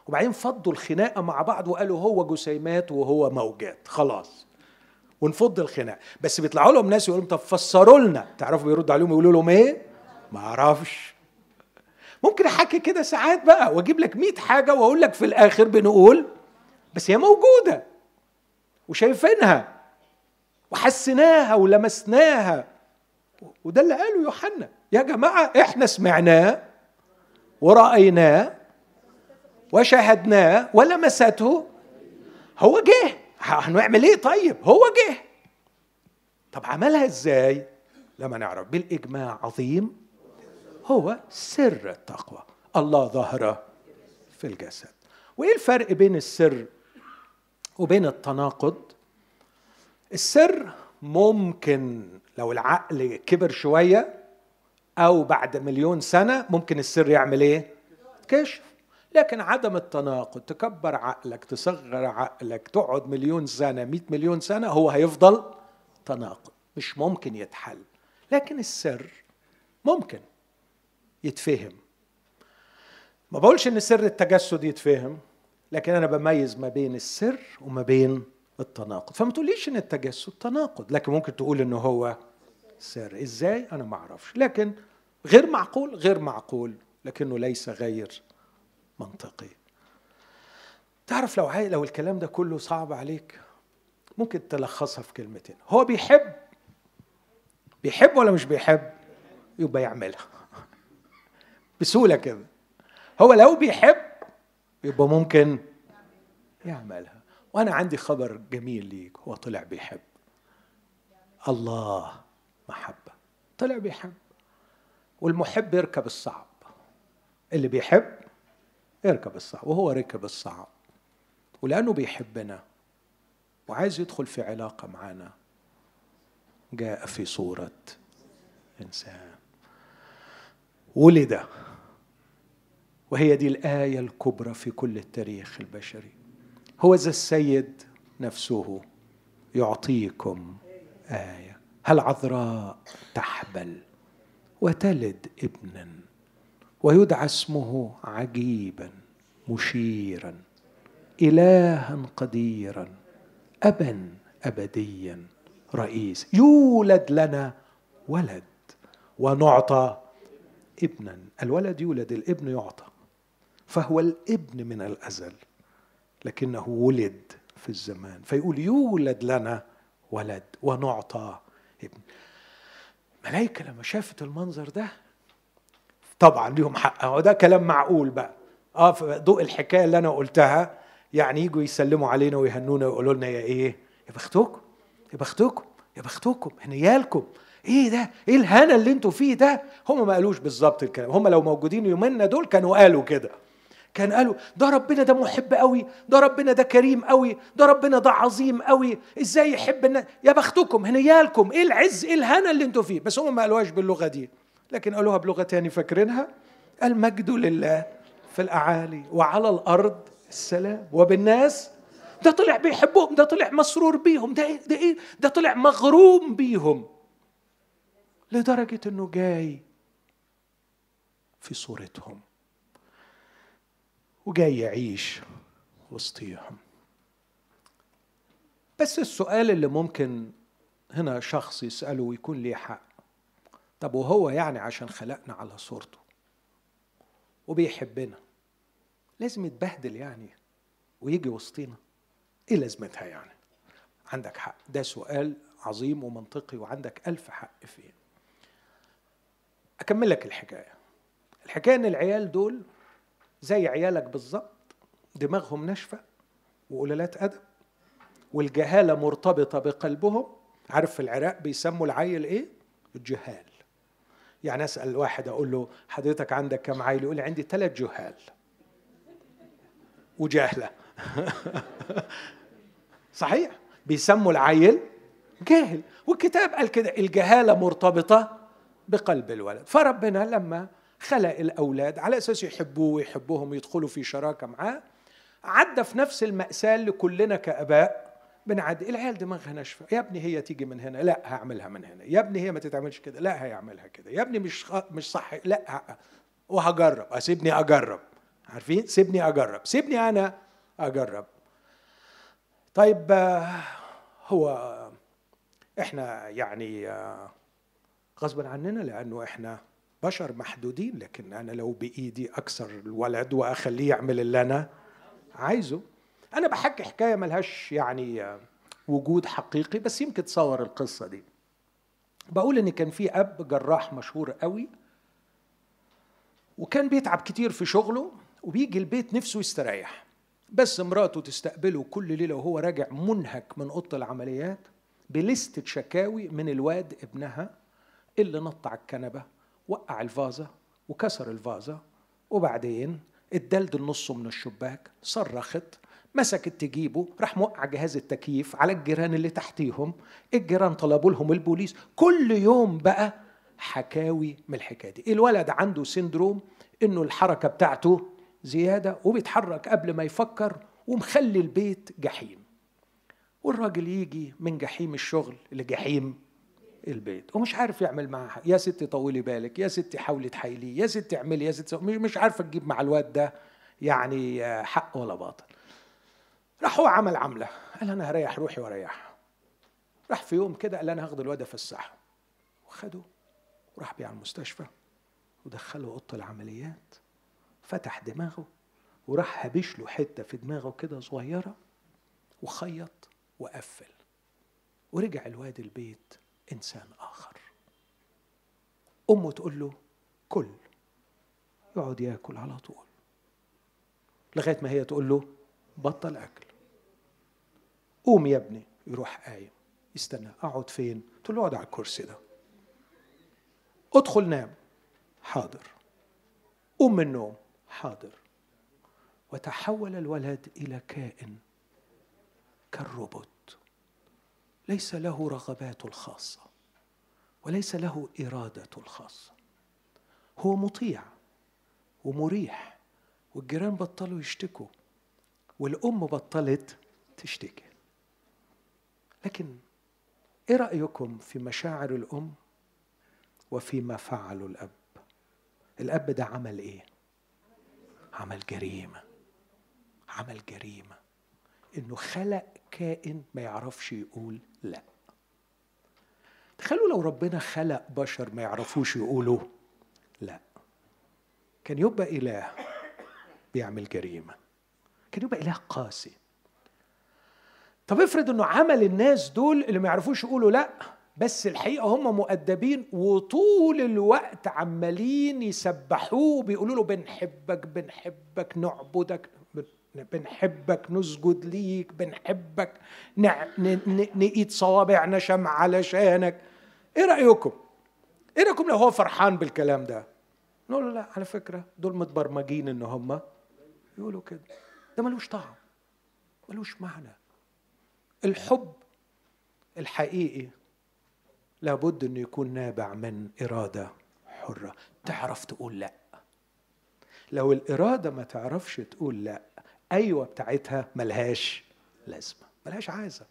وبعدين فضوا الخناقة مع بعض وقالوا هو جسيمات وهو موجات. خلاص. ونفض الخناقة. بس بيطلعوا لهم ناس يقولوا طب فسروا لنا. تعرفوا بيردوا عليهم يقولوا لهم إيه؟ ما أعرفش. ممكن أحكي كده ساعات بقى وأجيب لك 100 حاجة وأقول لك في الآخر بنقول بس هي موجودة. وشايفينها. وحسيناها ولمسناها. وده اللي قاله يوحنا. يا جماعة إحنا سمعناه ورأيناه وشاهدناه ولمسته هو جه. هنعمل إيه طيب؟ هو جه. طب عملها إزاي؟ لما نعرف. بالإجماع عظيم. هو سر التقوى. الله ظهر في الجسد. وإيه الفرق بين السر وبين التناقض؟ السر ممكن لو العقل كبر شوية أو بعد مليون سنة ممكن السر يعمل إيه؟ كشف. لكن عدم التناقض تكبر عقلك تصغر عقلك تقعد مليون سنة مئة مليون سنة هو هيفضل تناقض. مش ممكن يتحل. لكن السر ممكن يتفهم. ما بقولش إن سر التجسد يتفهم لكن أنا بميز ما بين السر وما بين التناقض. فما تقوليش إن التجسد تناقض لكن ممكن تقول إنه هو سر. إزاي؟ أنا ما أعرفش. لكن غير معقول غير معقول لكنه ليس غير منطقي. تعرف لو لو الكلام ده كله صعب عليك ممكن تلخصها في كلمتين. هو بيحب بيحب ولا مش بيحب؟ يبقى يعملها. (laughs) بسهولة كده. هو لو بيحب يبقى ممكن يعملها. وأنا عندي خبر جميل ليك هو طلع بيحب. الله محبة. طلع بيحب. والمحب يركب الصعب. اللي بيحب يركب الصعب وهو ركب الصعب. ولأنه بيحبنا وعايز يدخل في علاقة معنا. جاء في صورة إنسان. ولد. وهي دي الآية الكبرى في كل التاريخ البشري. هو ذا السيد نفسه يعطيكم آية. هل عذراء تحبل وتلد ابنا ويدعى اسمه عجيبا مشيرا إلها قديرا أبا أبديا رئيس. يولد لنا ولد ونعطى ابنا. الولد يولد الابن يعطى فهو الابن من الأزل. لكنه ولد في الزمان. فيقول يولد لنا ولد ونعطى ابن. ملائكه لما شافت المنظر ده طبعا ليهم حق. هو ده كلام معقول بقى. آه في ضوء الحكاية اللي أنا قلتها يعني يجوا يسلموا علينا ويهنونا ويقولوا لنا يا إيه؟ يا بختكم يا بختكم يا بختكم هنيالكم إيه ده؟ إيه الهنا اللي أنتوا فيه ده؟ هم ما قالوش بالظبط الكلام. هم لو موجودين يومنا دول كانوا قالوا كده. كان قالوا ده ربنا ده محب قوي ده ربنا ده كريم قوي ده ربنا ده عظيم قوي إزاي يحب الناس يا بختكم هنيالكم إيه العز إيه الهنا اللي أنتوا فيه؟ بس هم ما قالوهاش باللغة دي لكن قالوها بلغة تاني فاكرينها؟ المجد لله في الأعالي وعلى الأرض السلام. وبالناس ده طلع بيحبهم ده طلع مسرور بيهم ده إيه ده إيه ده طلع مغروم بيهم. لدرجة إنه جاي في صورتهم. وجاي يعيش وسطيهم. بس السؤال اللي ممكن هنا شخص يسأله ويكون ليه حق. طب وهو يعني عشان خلقنا على صورته وبيحبنا لازم يتبهدل يعني ويجي وسطينا. إيه لازمتها يعني؟ عندك حق. ده سؤال عظيم ومنطقي وعندك ألف حق فيه. أكمل لك الحكاية. الحكاية إن العيال دول زي عيالك بالظبط دماغهم ناشفة وقلالات أدب والجهالة مرتبطة بقلبهم. عارف في العراق بيسموا العيل إيه؟ الجهال. يعني أسأل واحد أقول له حضرتك عندك كم عيل؟ يقول لي عندي ثلاث جهال. وجاهلة (laughs) صحيح؟ بيسموا العيل جاهل. والكتاب قال كده الجهالة مرتبطة بقلب الولد. فربنا لما خلق الأولاد على أساس يحبوه ويحبوهم ويدخلوا في شراكة معاه عدى في نفس المأساة اللي كلنا كأباء بنعدي العيال دماغها ناشفة يا ابني هي تيجي من هنا لا هعملها من هنا يا ابني هي ما تتعملش كده لا هيعملها كده يا ابني مش مش صح لا وهجرب اسيبني أجرب عارفين؟ سيبني أجرب سيبني أنا أجرب. طيب هو إحنا يعني غصبا عننا لأنه إحنا بشر محدودين لكن أنا لو بإيدي أكسر الولد وأخليه يعمل اللي أنا عايزه. أنا بحكي حكاية ملهاش يعني وجود حقيقي بس يمكن تصور القصة دي. بقول إن كان في أب جراح مشهور قوي وكان بيتعب كتير في شغله وبيجي البيت نفسه يستريح. بس مراته تستقبله كل ليلة وهو راجع منهك من أوضة العمليات بلستة شكاوي من الواد ابنها اللي نط على الكنبة. وقع الفازة وكسر الفازة وبعدين اتدلدل نصه من الشباك صرخت مسكت تجيبه راح موقع جهاز التكييف على الجيران اللي تحتيهم الجيران طلبوا لهم البوليس. كل يوم بقى حكاوي من الحكاية دي. الولد عنده سندروم إنه الحركة بتاعته زيادة وبيتحرك قبل ما يفكر ومخلي البيت جحيم. والراجل يجي من جحيم الشغل لجحيم. البيت ومش عارف يعمل معاها يا ستي طولي بالك يا ستي حاولي تحايليه يا ستي اعملي يا ستي مش عارفة تجيب مع الواد ده يعني حق ولا باطل. راح هو عمل عملة قال أنا هريح روحي وأريحها. راح في يوم كده قال أنا هاخد الواد أفسحه. وخده وراح بيه على المستشفى ودخله أوضة العمليات فتح دماغه وراح هبش له حتة في دماغه كده صغيرة وخيط وقفل ورجع الواد البيت إنسان آخر. أمه تقول له كل. يقعد ياكل على طول. لغاية ما هي تقول له بطل أكل. قوم يا ابني يروح قايم يستنى. أقعد فين؟ قلت له اقعد على الكرسي ده. ادخل نام. حاضر. قوم من النوم. حاضر. وتحول الولد إلى كائن كالروبوت. ليس له رغباته الخاصة وليس له ارادته الخاصة. هو مطيع ومريح والجيران بطلوا يشتكوا والأم بطلت تشتكي. لكن إيه رأيكم في مشاعر الأم وفيما فعله الأب؟ الأب ده عمل إيه؟ عمل جريمة عمل جريمة. إنه خلق كائن ما يعرفش يقول لا. تخيلوا لو ربنا خلق بشر ما يعرفوش يقولوا لا. كان يبقى إله بيعمل جريمة. كان يبقى إله قاسي. طب افرض إنه عمل الناس دول اللي ما يعرفوش يقولوا لا بس الحقيقة هم مؤدبين وطول الوقت عمالين يسبحوه بيقولوا له بنحبك بنحبك نعبدك. بنحبك نسجد ليك بنحبك نقيد صوابعنا شمع علشانك. إيه رأيكم؟ إيه رأيكم لو هو فرحان بالكلام ده؟ نقول له لا على فكرة دول متبرمجين إن هم. يقولوا كده. ده ملوش طعم ملوش معنى. الحب الحقيقي لابد إنه يكون نابع من إرادة حرة. تعرف تقول لا. لو الإرادة ما تعرفش تقول لا أيوه بتاعتها ملهاش لازمة ملهاش عازه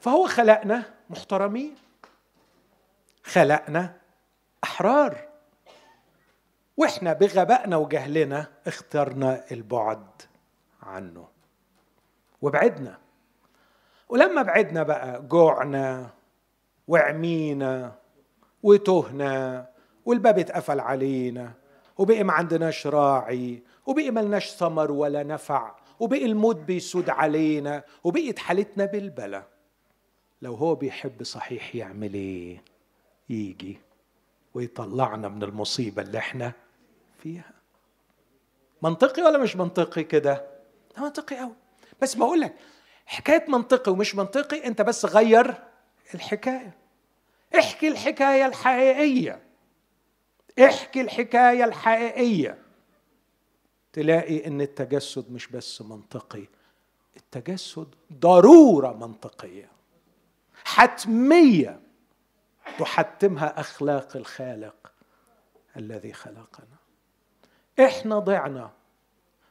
فهو خلقنا محترمين. خلقنا أحرار. وإحنا بغبائنا وجهلنا اخترنا البعد عنه. وبعدنا. ولما بعدنا بقى جوعنا وعمينا وتهنا والباب اتقفل علينا وبقي ما عندناش راعي وبقي ملناش ثمر ولا نفع وبقي الموت بيسود علينا وبقيت حالتنا بالبلا. لو هو بيحب صحيح يعمل إيه؟ يجي ويطلعنا من المصيبة اللي إحنا فيها. منطقي ولا مش منطقي كده؟ منطقي قوي بس ما أقول لك حكاية منطقي ومش منطقي أنت بس غير الحكاية. احكي الحكاية الحقيقية. احكي الحكاية الحقيقية. تلاقي إن التجسد مش بس منطقي التجسد ضرورة منطقية. حتمية تحتمها أخلاق الخالق الذي خلقنا. إحنا ضعنا.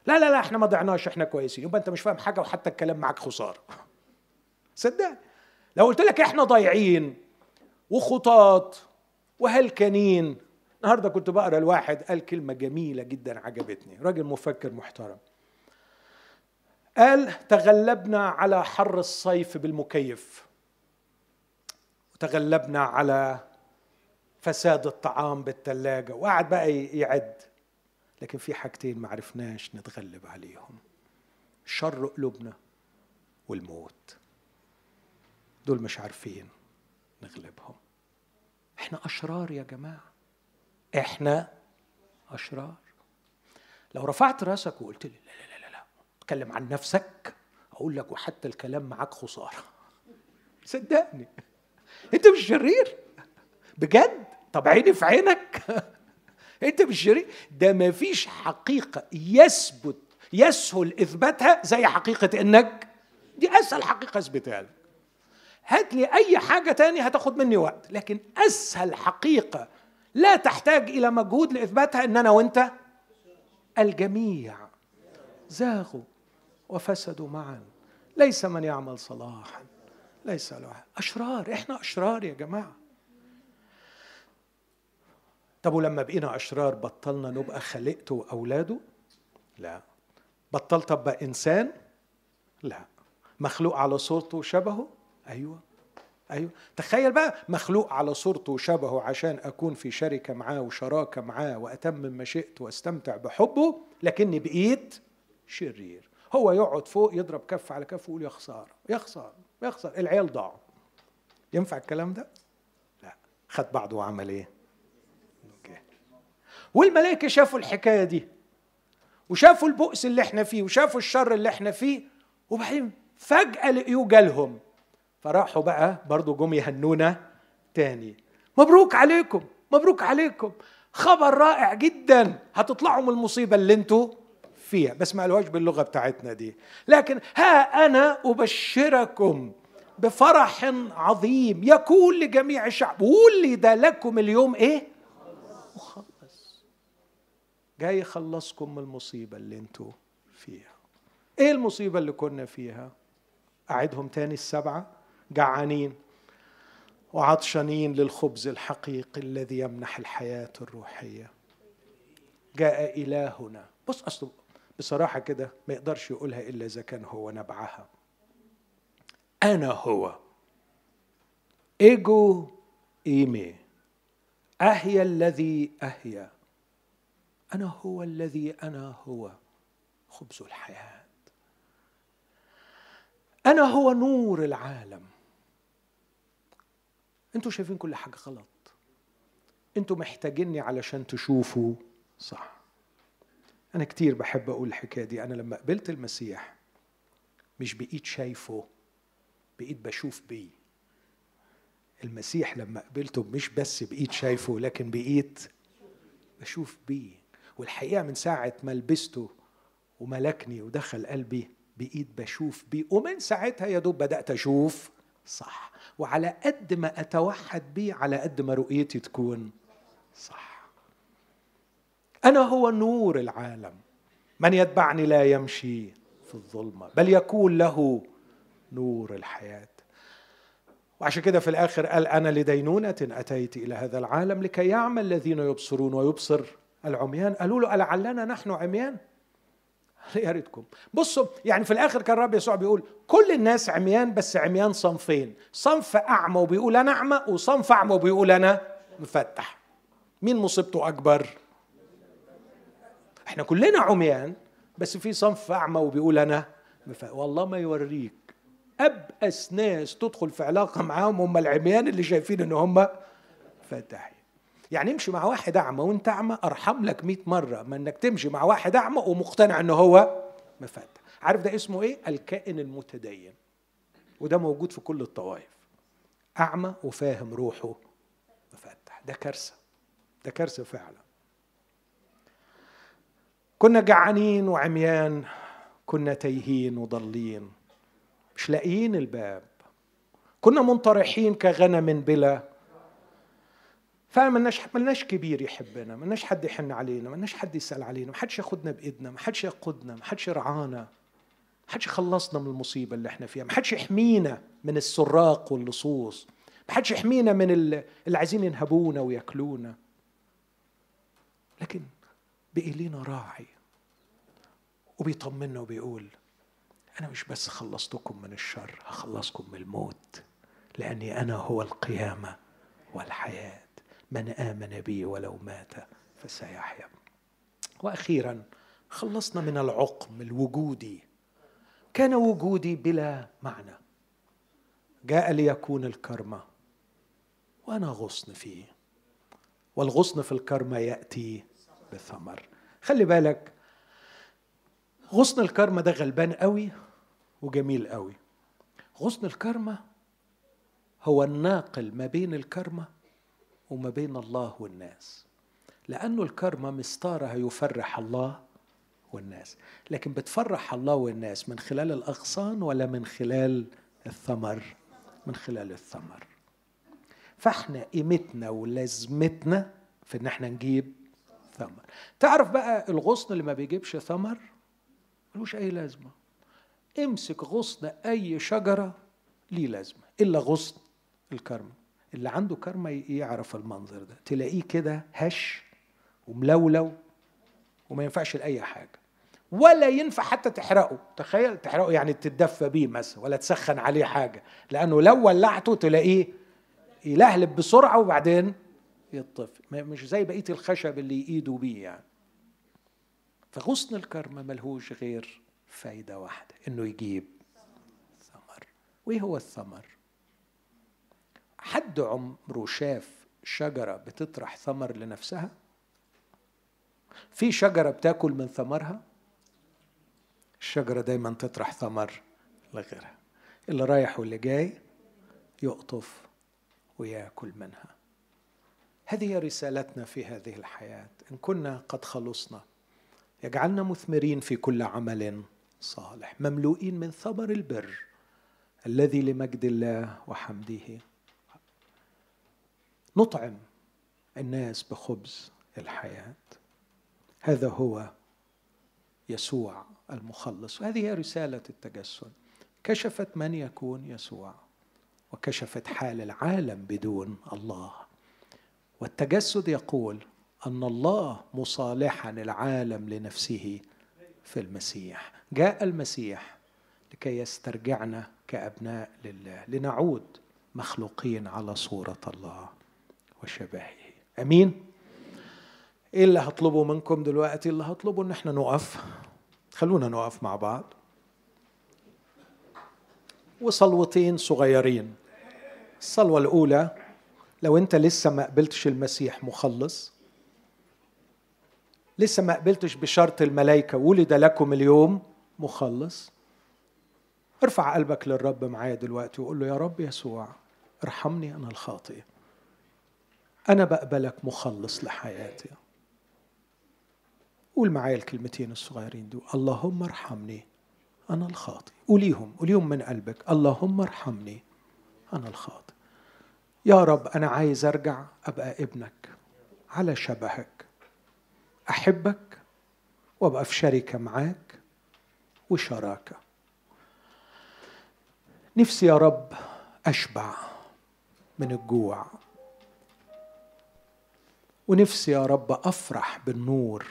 لا لا لا إحنا ما ضعناش إحنا كويسين. يبقى أنت مش فاهم حاجة وحتى الكلام معاك خسارة. (laughs) صدقني. لو قلت لك إحنا ضايعين وخطاط وهلكانين النهارده كنت بقرأ الواحد قال كلمة جميلة جدا عجبتني. راجل مفكر محترم. قال تغلبنا على حر الصيف بالمكيف. وتغلبنا على فساد الطعام بالثلاجة وقعد بقى يعد. لكن في حاجتين ما عرفناش نتغلب عليهم. شر قلوبنا والموت. دول مش عارفين نغلبهم. إحنا أشرار يا جماعة. إحنا أشرار. لو رفعت رأسك وقلت لي لا لا لا لا اتكلم عن نفسك أقول لك وحتى الكلام معاك خسارة. صدقني. أنت مش شرير. بجد؟ طب عيني في عينك. (laughs) أنت مش شرير. ده ما فيش حقيقة يثبت يسهل إثباتها زي حقيقة إنك. دي أسهل حقيقة اثبتها لك. هات لي أي حاجة تانية هتاخد مني وقت. لكن أسهل حقيقة لا تحتاج إلى مجهود لإثباتها إن أنا وأنت الجميع. زاغوا وفسدوا معا. ليس من يعمل صلاحا. ليس له أشرار. إحنا أشرار يا جماعة. طب ولما بقينا أشرار بطلنا نبقى خلقته وأولاده؟ لا. بطلت أبقى إنسان؟ لا. مخلوق على صورته وشبهه؟ أيوه. أيوه. تخيل بقى مخلوق على صورته وشبهه عشان أكون في شركة معاه وشراكة معاه وأتمم مشيئته وأستمتع بحبه لكني بقيت شرير. هو يقعد فوق يضرب كف على كف ويقول يا خسارة يا خسارة يا خسارة. العيال ضاعوا. ينفع الكلام ده؟ لا. خد بعضه وعمل إيه؟ والملائكة شافوا الحكاية دي وشافوا البؤس اللي إحنا فيه وشافوا الشر اللي إحنا فيه وبعدين فجأة لقيوه جالهم. فراحوا بقى برضو جم يهنونا تاني. مبروك عليكم مبروك عليكم. خبر رائع جدا. هتطلعوا من المصيبة اللي أنتوا فيها. بس ما قالوهاش باللغة بتاعتنا دي. لكن ها أنا أبشركم بفرح عظيم. يكون لجميع الشعب. ولد لكم اليوم إيه؟ مخلص. جاي يخلصكم من المصيبة اللي أنتوا فيها. إيه المصيبة اللي كنا فيها؟ اعدهم تاني السبعة. جعانين وعطشانين للخبز الحقيقي الذي يمنح الحياة الروحية. جاء إلهنا. بص أصله بصراحة كده ما يقدرش يقولها إلا إذا كان هو نبعها. أنا هو. إيجو إيمي. أهيا الذي أهيا أنا هو الذي أنا هو. خبز الحياة. أنا هو نور العالم. أنتوا شايفين كل حاجة غلط. أنتوا محتاجيني علشان تشوفوا صح. أنا كتير بحب أقول الحكاية دي. أنا لما قبلت المسيح مش بقيت شايفه بقيت بشوف بيه. المسيح لما قبلته مش بس بقيت شايفه لكن بقيت بشوف بيه. والحقيقة من ساعة ما لبسته وملكني ودخل قلبي بقيت بشوف بيه. ومن ساعتها يا دوب بدأت أشوف صح. وعلى قد ما أتوحد بيه على قد ما رؤيتي تكون صح. أنا هو نور العالم. من يتبعني لا يمشي في الظلمة بل يكون له نور الحياة. وعشان كده في الآخر قال أنا لدينونة أتيت إلى هذا العالم لكي يعمل الذين يبصرون ويبصر العميان. قالوا له ألعلنا نحن عميان؟ (laughs) يا ريتكم. بصوا يعني في الآخر كان الرب يسوع بيقول كل الناس عميان بس عميان صنفين. صنف أعمى وبيقول أنا أعمى وصنف أعمى وبيقول أنا مفتح. مين مصيبته أكبر؟ إحنا كلنا عميان بس في صنف أعمى وبيقول أنا مفتح. والله ما يوريك. ابأس ناس تدخل في علاقة معاهم هم العميان اللي شايفين إن هم فاتحين يعني امشي مع واحد أعمى وانت أعمى أرحم لك 100 مرة. ما إنك تمشي مع واحد أعمى ومقتنع ان هو مفتح عارف ده اسمه إيه؟ الكائن المتدين. وده موجود في كل الطوائف. أعمى وفاهم روحه مفتح ده كارثة. ده كارثة فعلا. كنا جعانين وعميان كنا تايهين وضالين مش لاقيين الباب. كنا منطرحين كغنم بلا فعلا ملناش ملناش كبير يحبنا ملناش حد يحن علينا ملناش حد يسأل علينا ما حدش ياخدنا بإيدنا ما حدش يقودنا ما حدش يرعانا ما حدش يخلصنا من المصيبة اللي إحنا فيها ما حدش يحمينا من السراق واللصوص ما حدش يحمينا من اللي عايزين ينهبونا وياكلونا. لكن بقي لينا راعي وبيطمنا وبيقول أنا مش بس خلصتكم من الشر هخلصكم من الموت لأني أنا هو القيامة والحياة. من آمن بي ولو مات فسيحيا. وأخيرا خلصنا من العقم الوجودي. كان وجودي بلا معنى. جاء ليكون الكرمة وأنا غصن فيه. والغصن في الكرمة يأتي بثمر. خلي بالك غصن الكرمة ده غلبان قوي وجميل قوي غصن الكرمة هو الناقل ما بين الكرمة وما بين الله والناس. لأنه الكرمة مستارها يفرح الله والناس. لكن بتفرح الله والناس من خلال الأغصان ولا من خلال الثمر؟ من خلال الثمر. فإحنا قيمتنا ولازمتنا في إن إحنا نجيب ثمر. تعرف بقى الغصن اللي ما بيجيبش ثمر؟ ملوش أي لازمة. امسك غصن أي شجرة ليه لازمة إلا غصن الكرمة. اللي عنده كرمة يعرف المنظر ده. تلاقيه كده هش وملولو وما ينفعش لأي حاجة. ولا ينفع حتى تحرقه. تخيل تحرقه يعني تتدفى بيه مثلا ولا تسخن عليه حاجة. لأنه لو ولعته تلاقيه يلهلب بسرعة وبعدين يطفي. مش زي بقية الخشب اللي يقيدوا بيه يعني. فغصن الكرمة ملهوش غير فايدة واحدة إنه يجيب ثمر. وإيه هو الثمر؟ حد عمره شاف شجرة بتطرح ثمر لنفسها؟ في شجرة بتاكل من ثمرها؟ الشجرة دايما تطرح ثمر لغيرها. اللي رايح واللي جاي يقطف وياكل منها. هذه رسالتنا في هذه الحياة. إن كنا قد خلصنا يجعلنا مثمرين في كل عمل صالح مملوئين من ثمر البر الذي لمجد الله وحمده. نطعم الناس بخبز الحياة. هذا هو يسوع المخلص. وهذه هي رسالة التجسد. كشفت من يكون يسوع؟ وكشفت حال العالم بدون الله. والتجسد يقول أن الله مصالحا العالم لنفسه في المسيح. جاء المسيح لكي يسترجعنا كأبناء لله. لنعود مخلوقين على صورة الله. وشبهه. أمين؟ إيه اللي هطلبه منكم دلوقتي؟ اللي هطلبه إن إحنا نقف. خلونا نقف مع بعض. وصلوتين صغيرين. الصلوة الأولى لو أنت لسه ما قبلتش المسيح مخلص لسه ما قبلتش بشرط الملائكة ولد لكم اليوم مخلص ارفع قلبك للرب معايا دلوقتي وقول له يا رب يسوع ارحمني أنا الخاطئ. أنا بقبلك مخلص لحياتي. قول معايا الكلمتين الصغيرين دول. اللهم ارحمني أنا الخاطئ. قوليهم قوليهم من قلبك. اللهم ارحمني أنا الخاطئ. يا رب أنا عايز أرجع أبقى ابنك على شبهك. أحبك وأبقى في شركة معاك وشراكة. نفسي يا رب أشبع من الجوع ونفسي يا رب أفرح بالنور.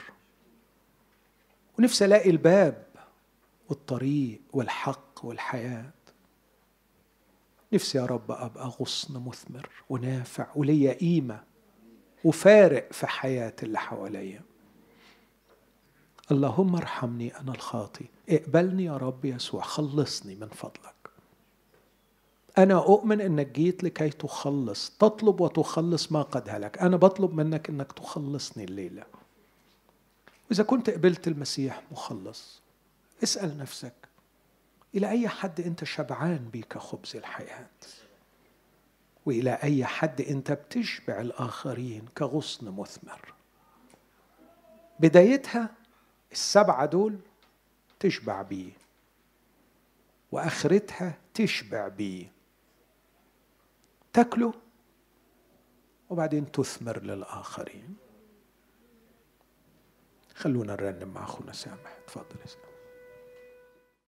ونفسي ألاقي الباب والطريق والحق والحياة. نفسي يا رب أبقى غصن مثمر ونافع وليا قيمة وفارق في حياة اللي حواليا. اللهم ارحمني أنا الخاطي اقبلني يا رب يسوع خلصني من فضلك. أنا أؤمن إنك جيت لكي تخلص تطلب وتخلص ما قد هلك. أنا بطلب منك إنك تخلصني الليلة. وإذا كنت قبلت المسيح مخلص اسأل نفسك إلى أي حد أنت شبعان بيه كخبز الحياة؟ وإلى أي حد أنت بتشبع الآخرين كغصن مثمر؟ بدايتها السبعه دول تشبع بيه وآخرتها تشبع بيه تاكله وبعدين تثمر للآخرين. خلونا نرنم مع أخونا سامح. تفضل اسمع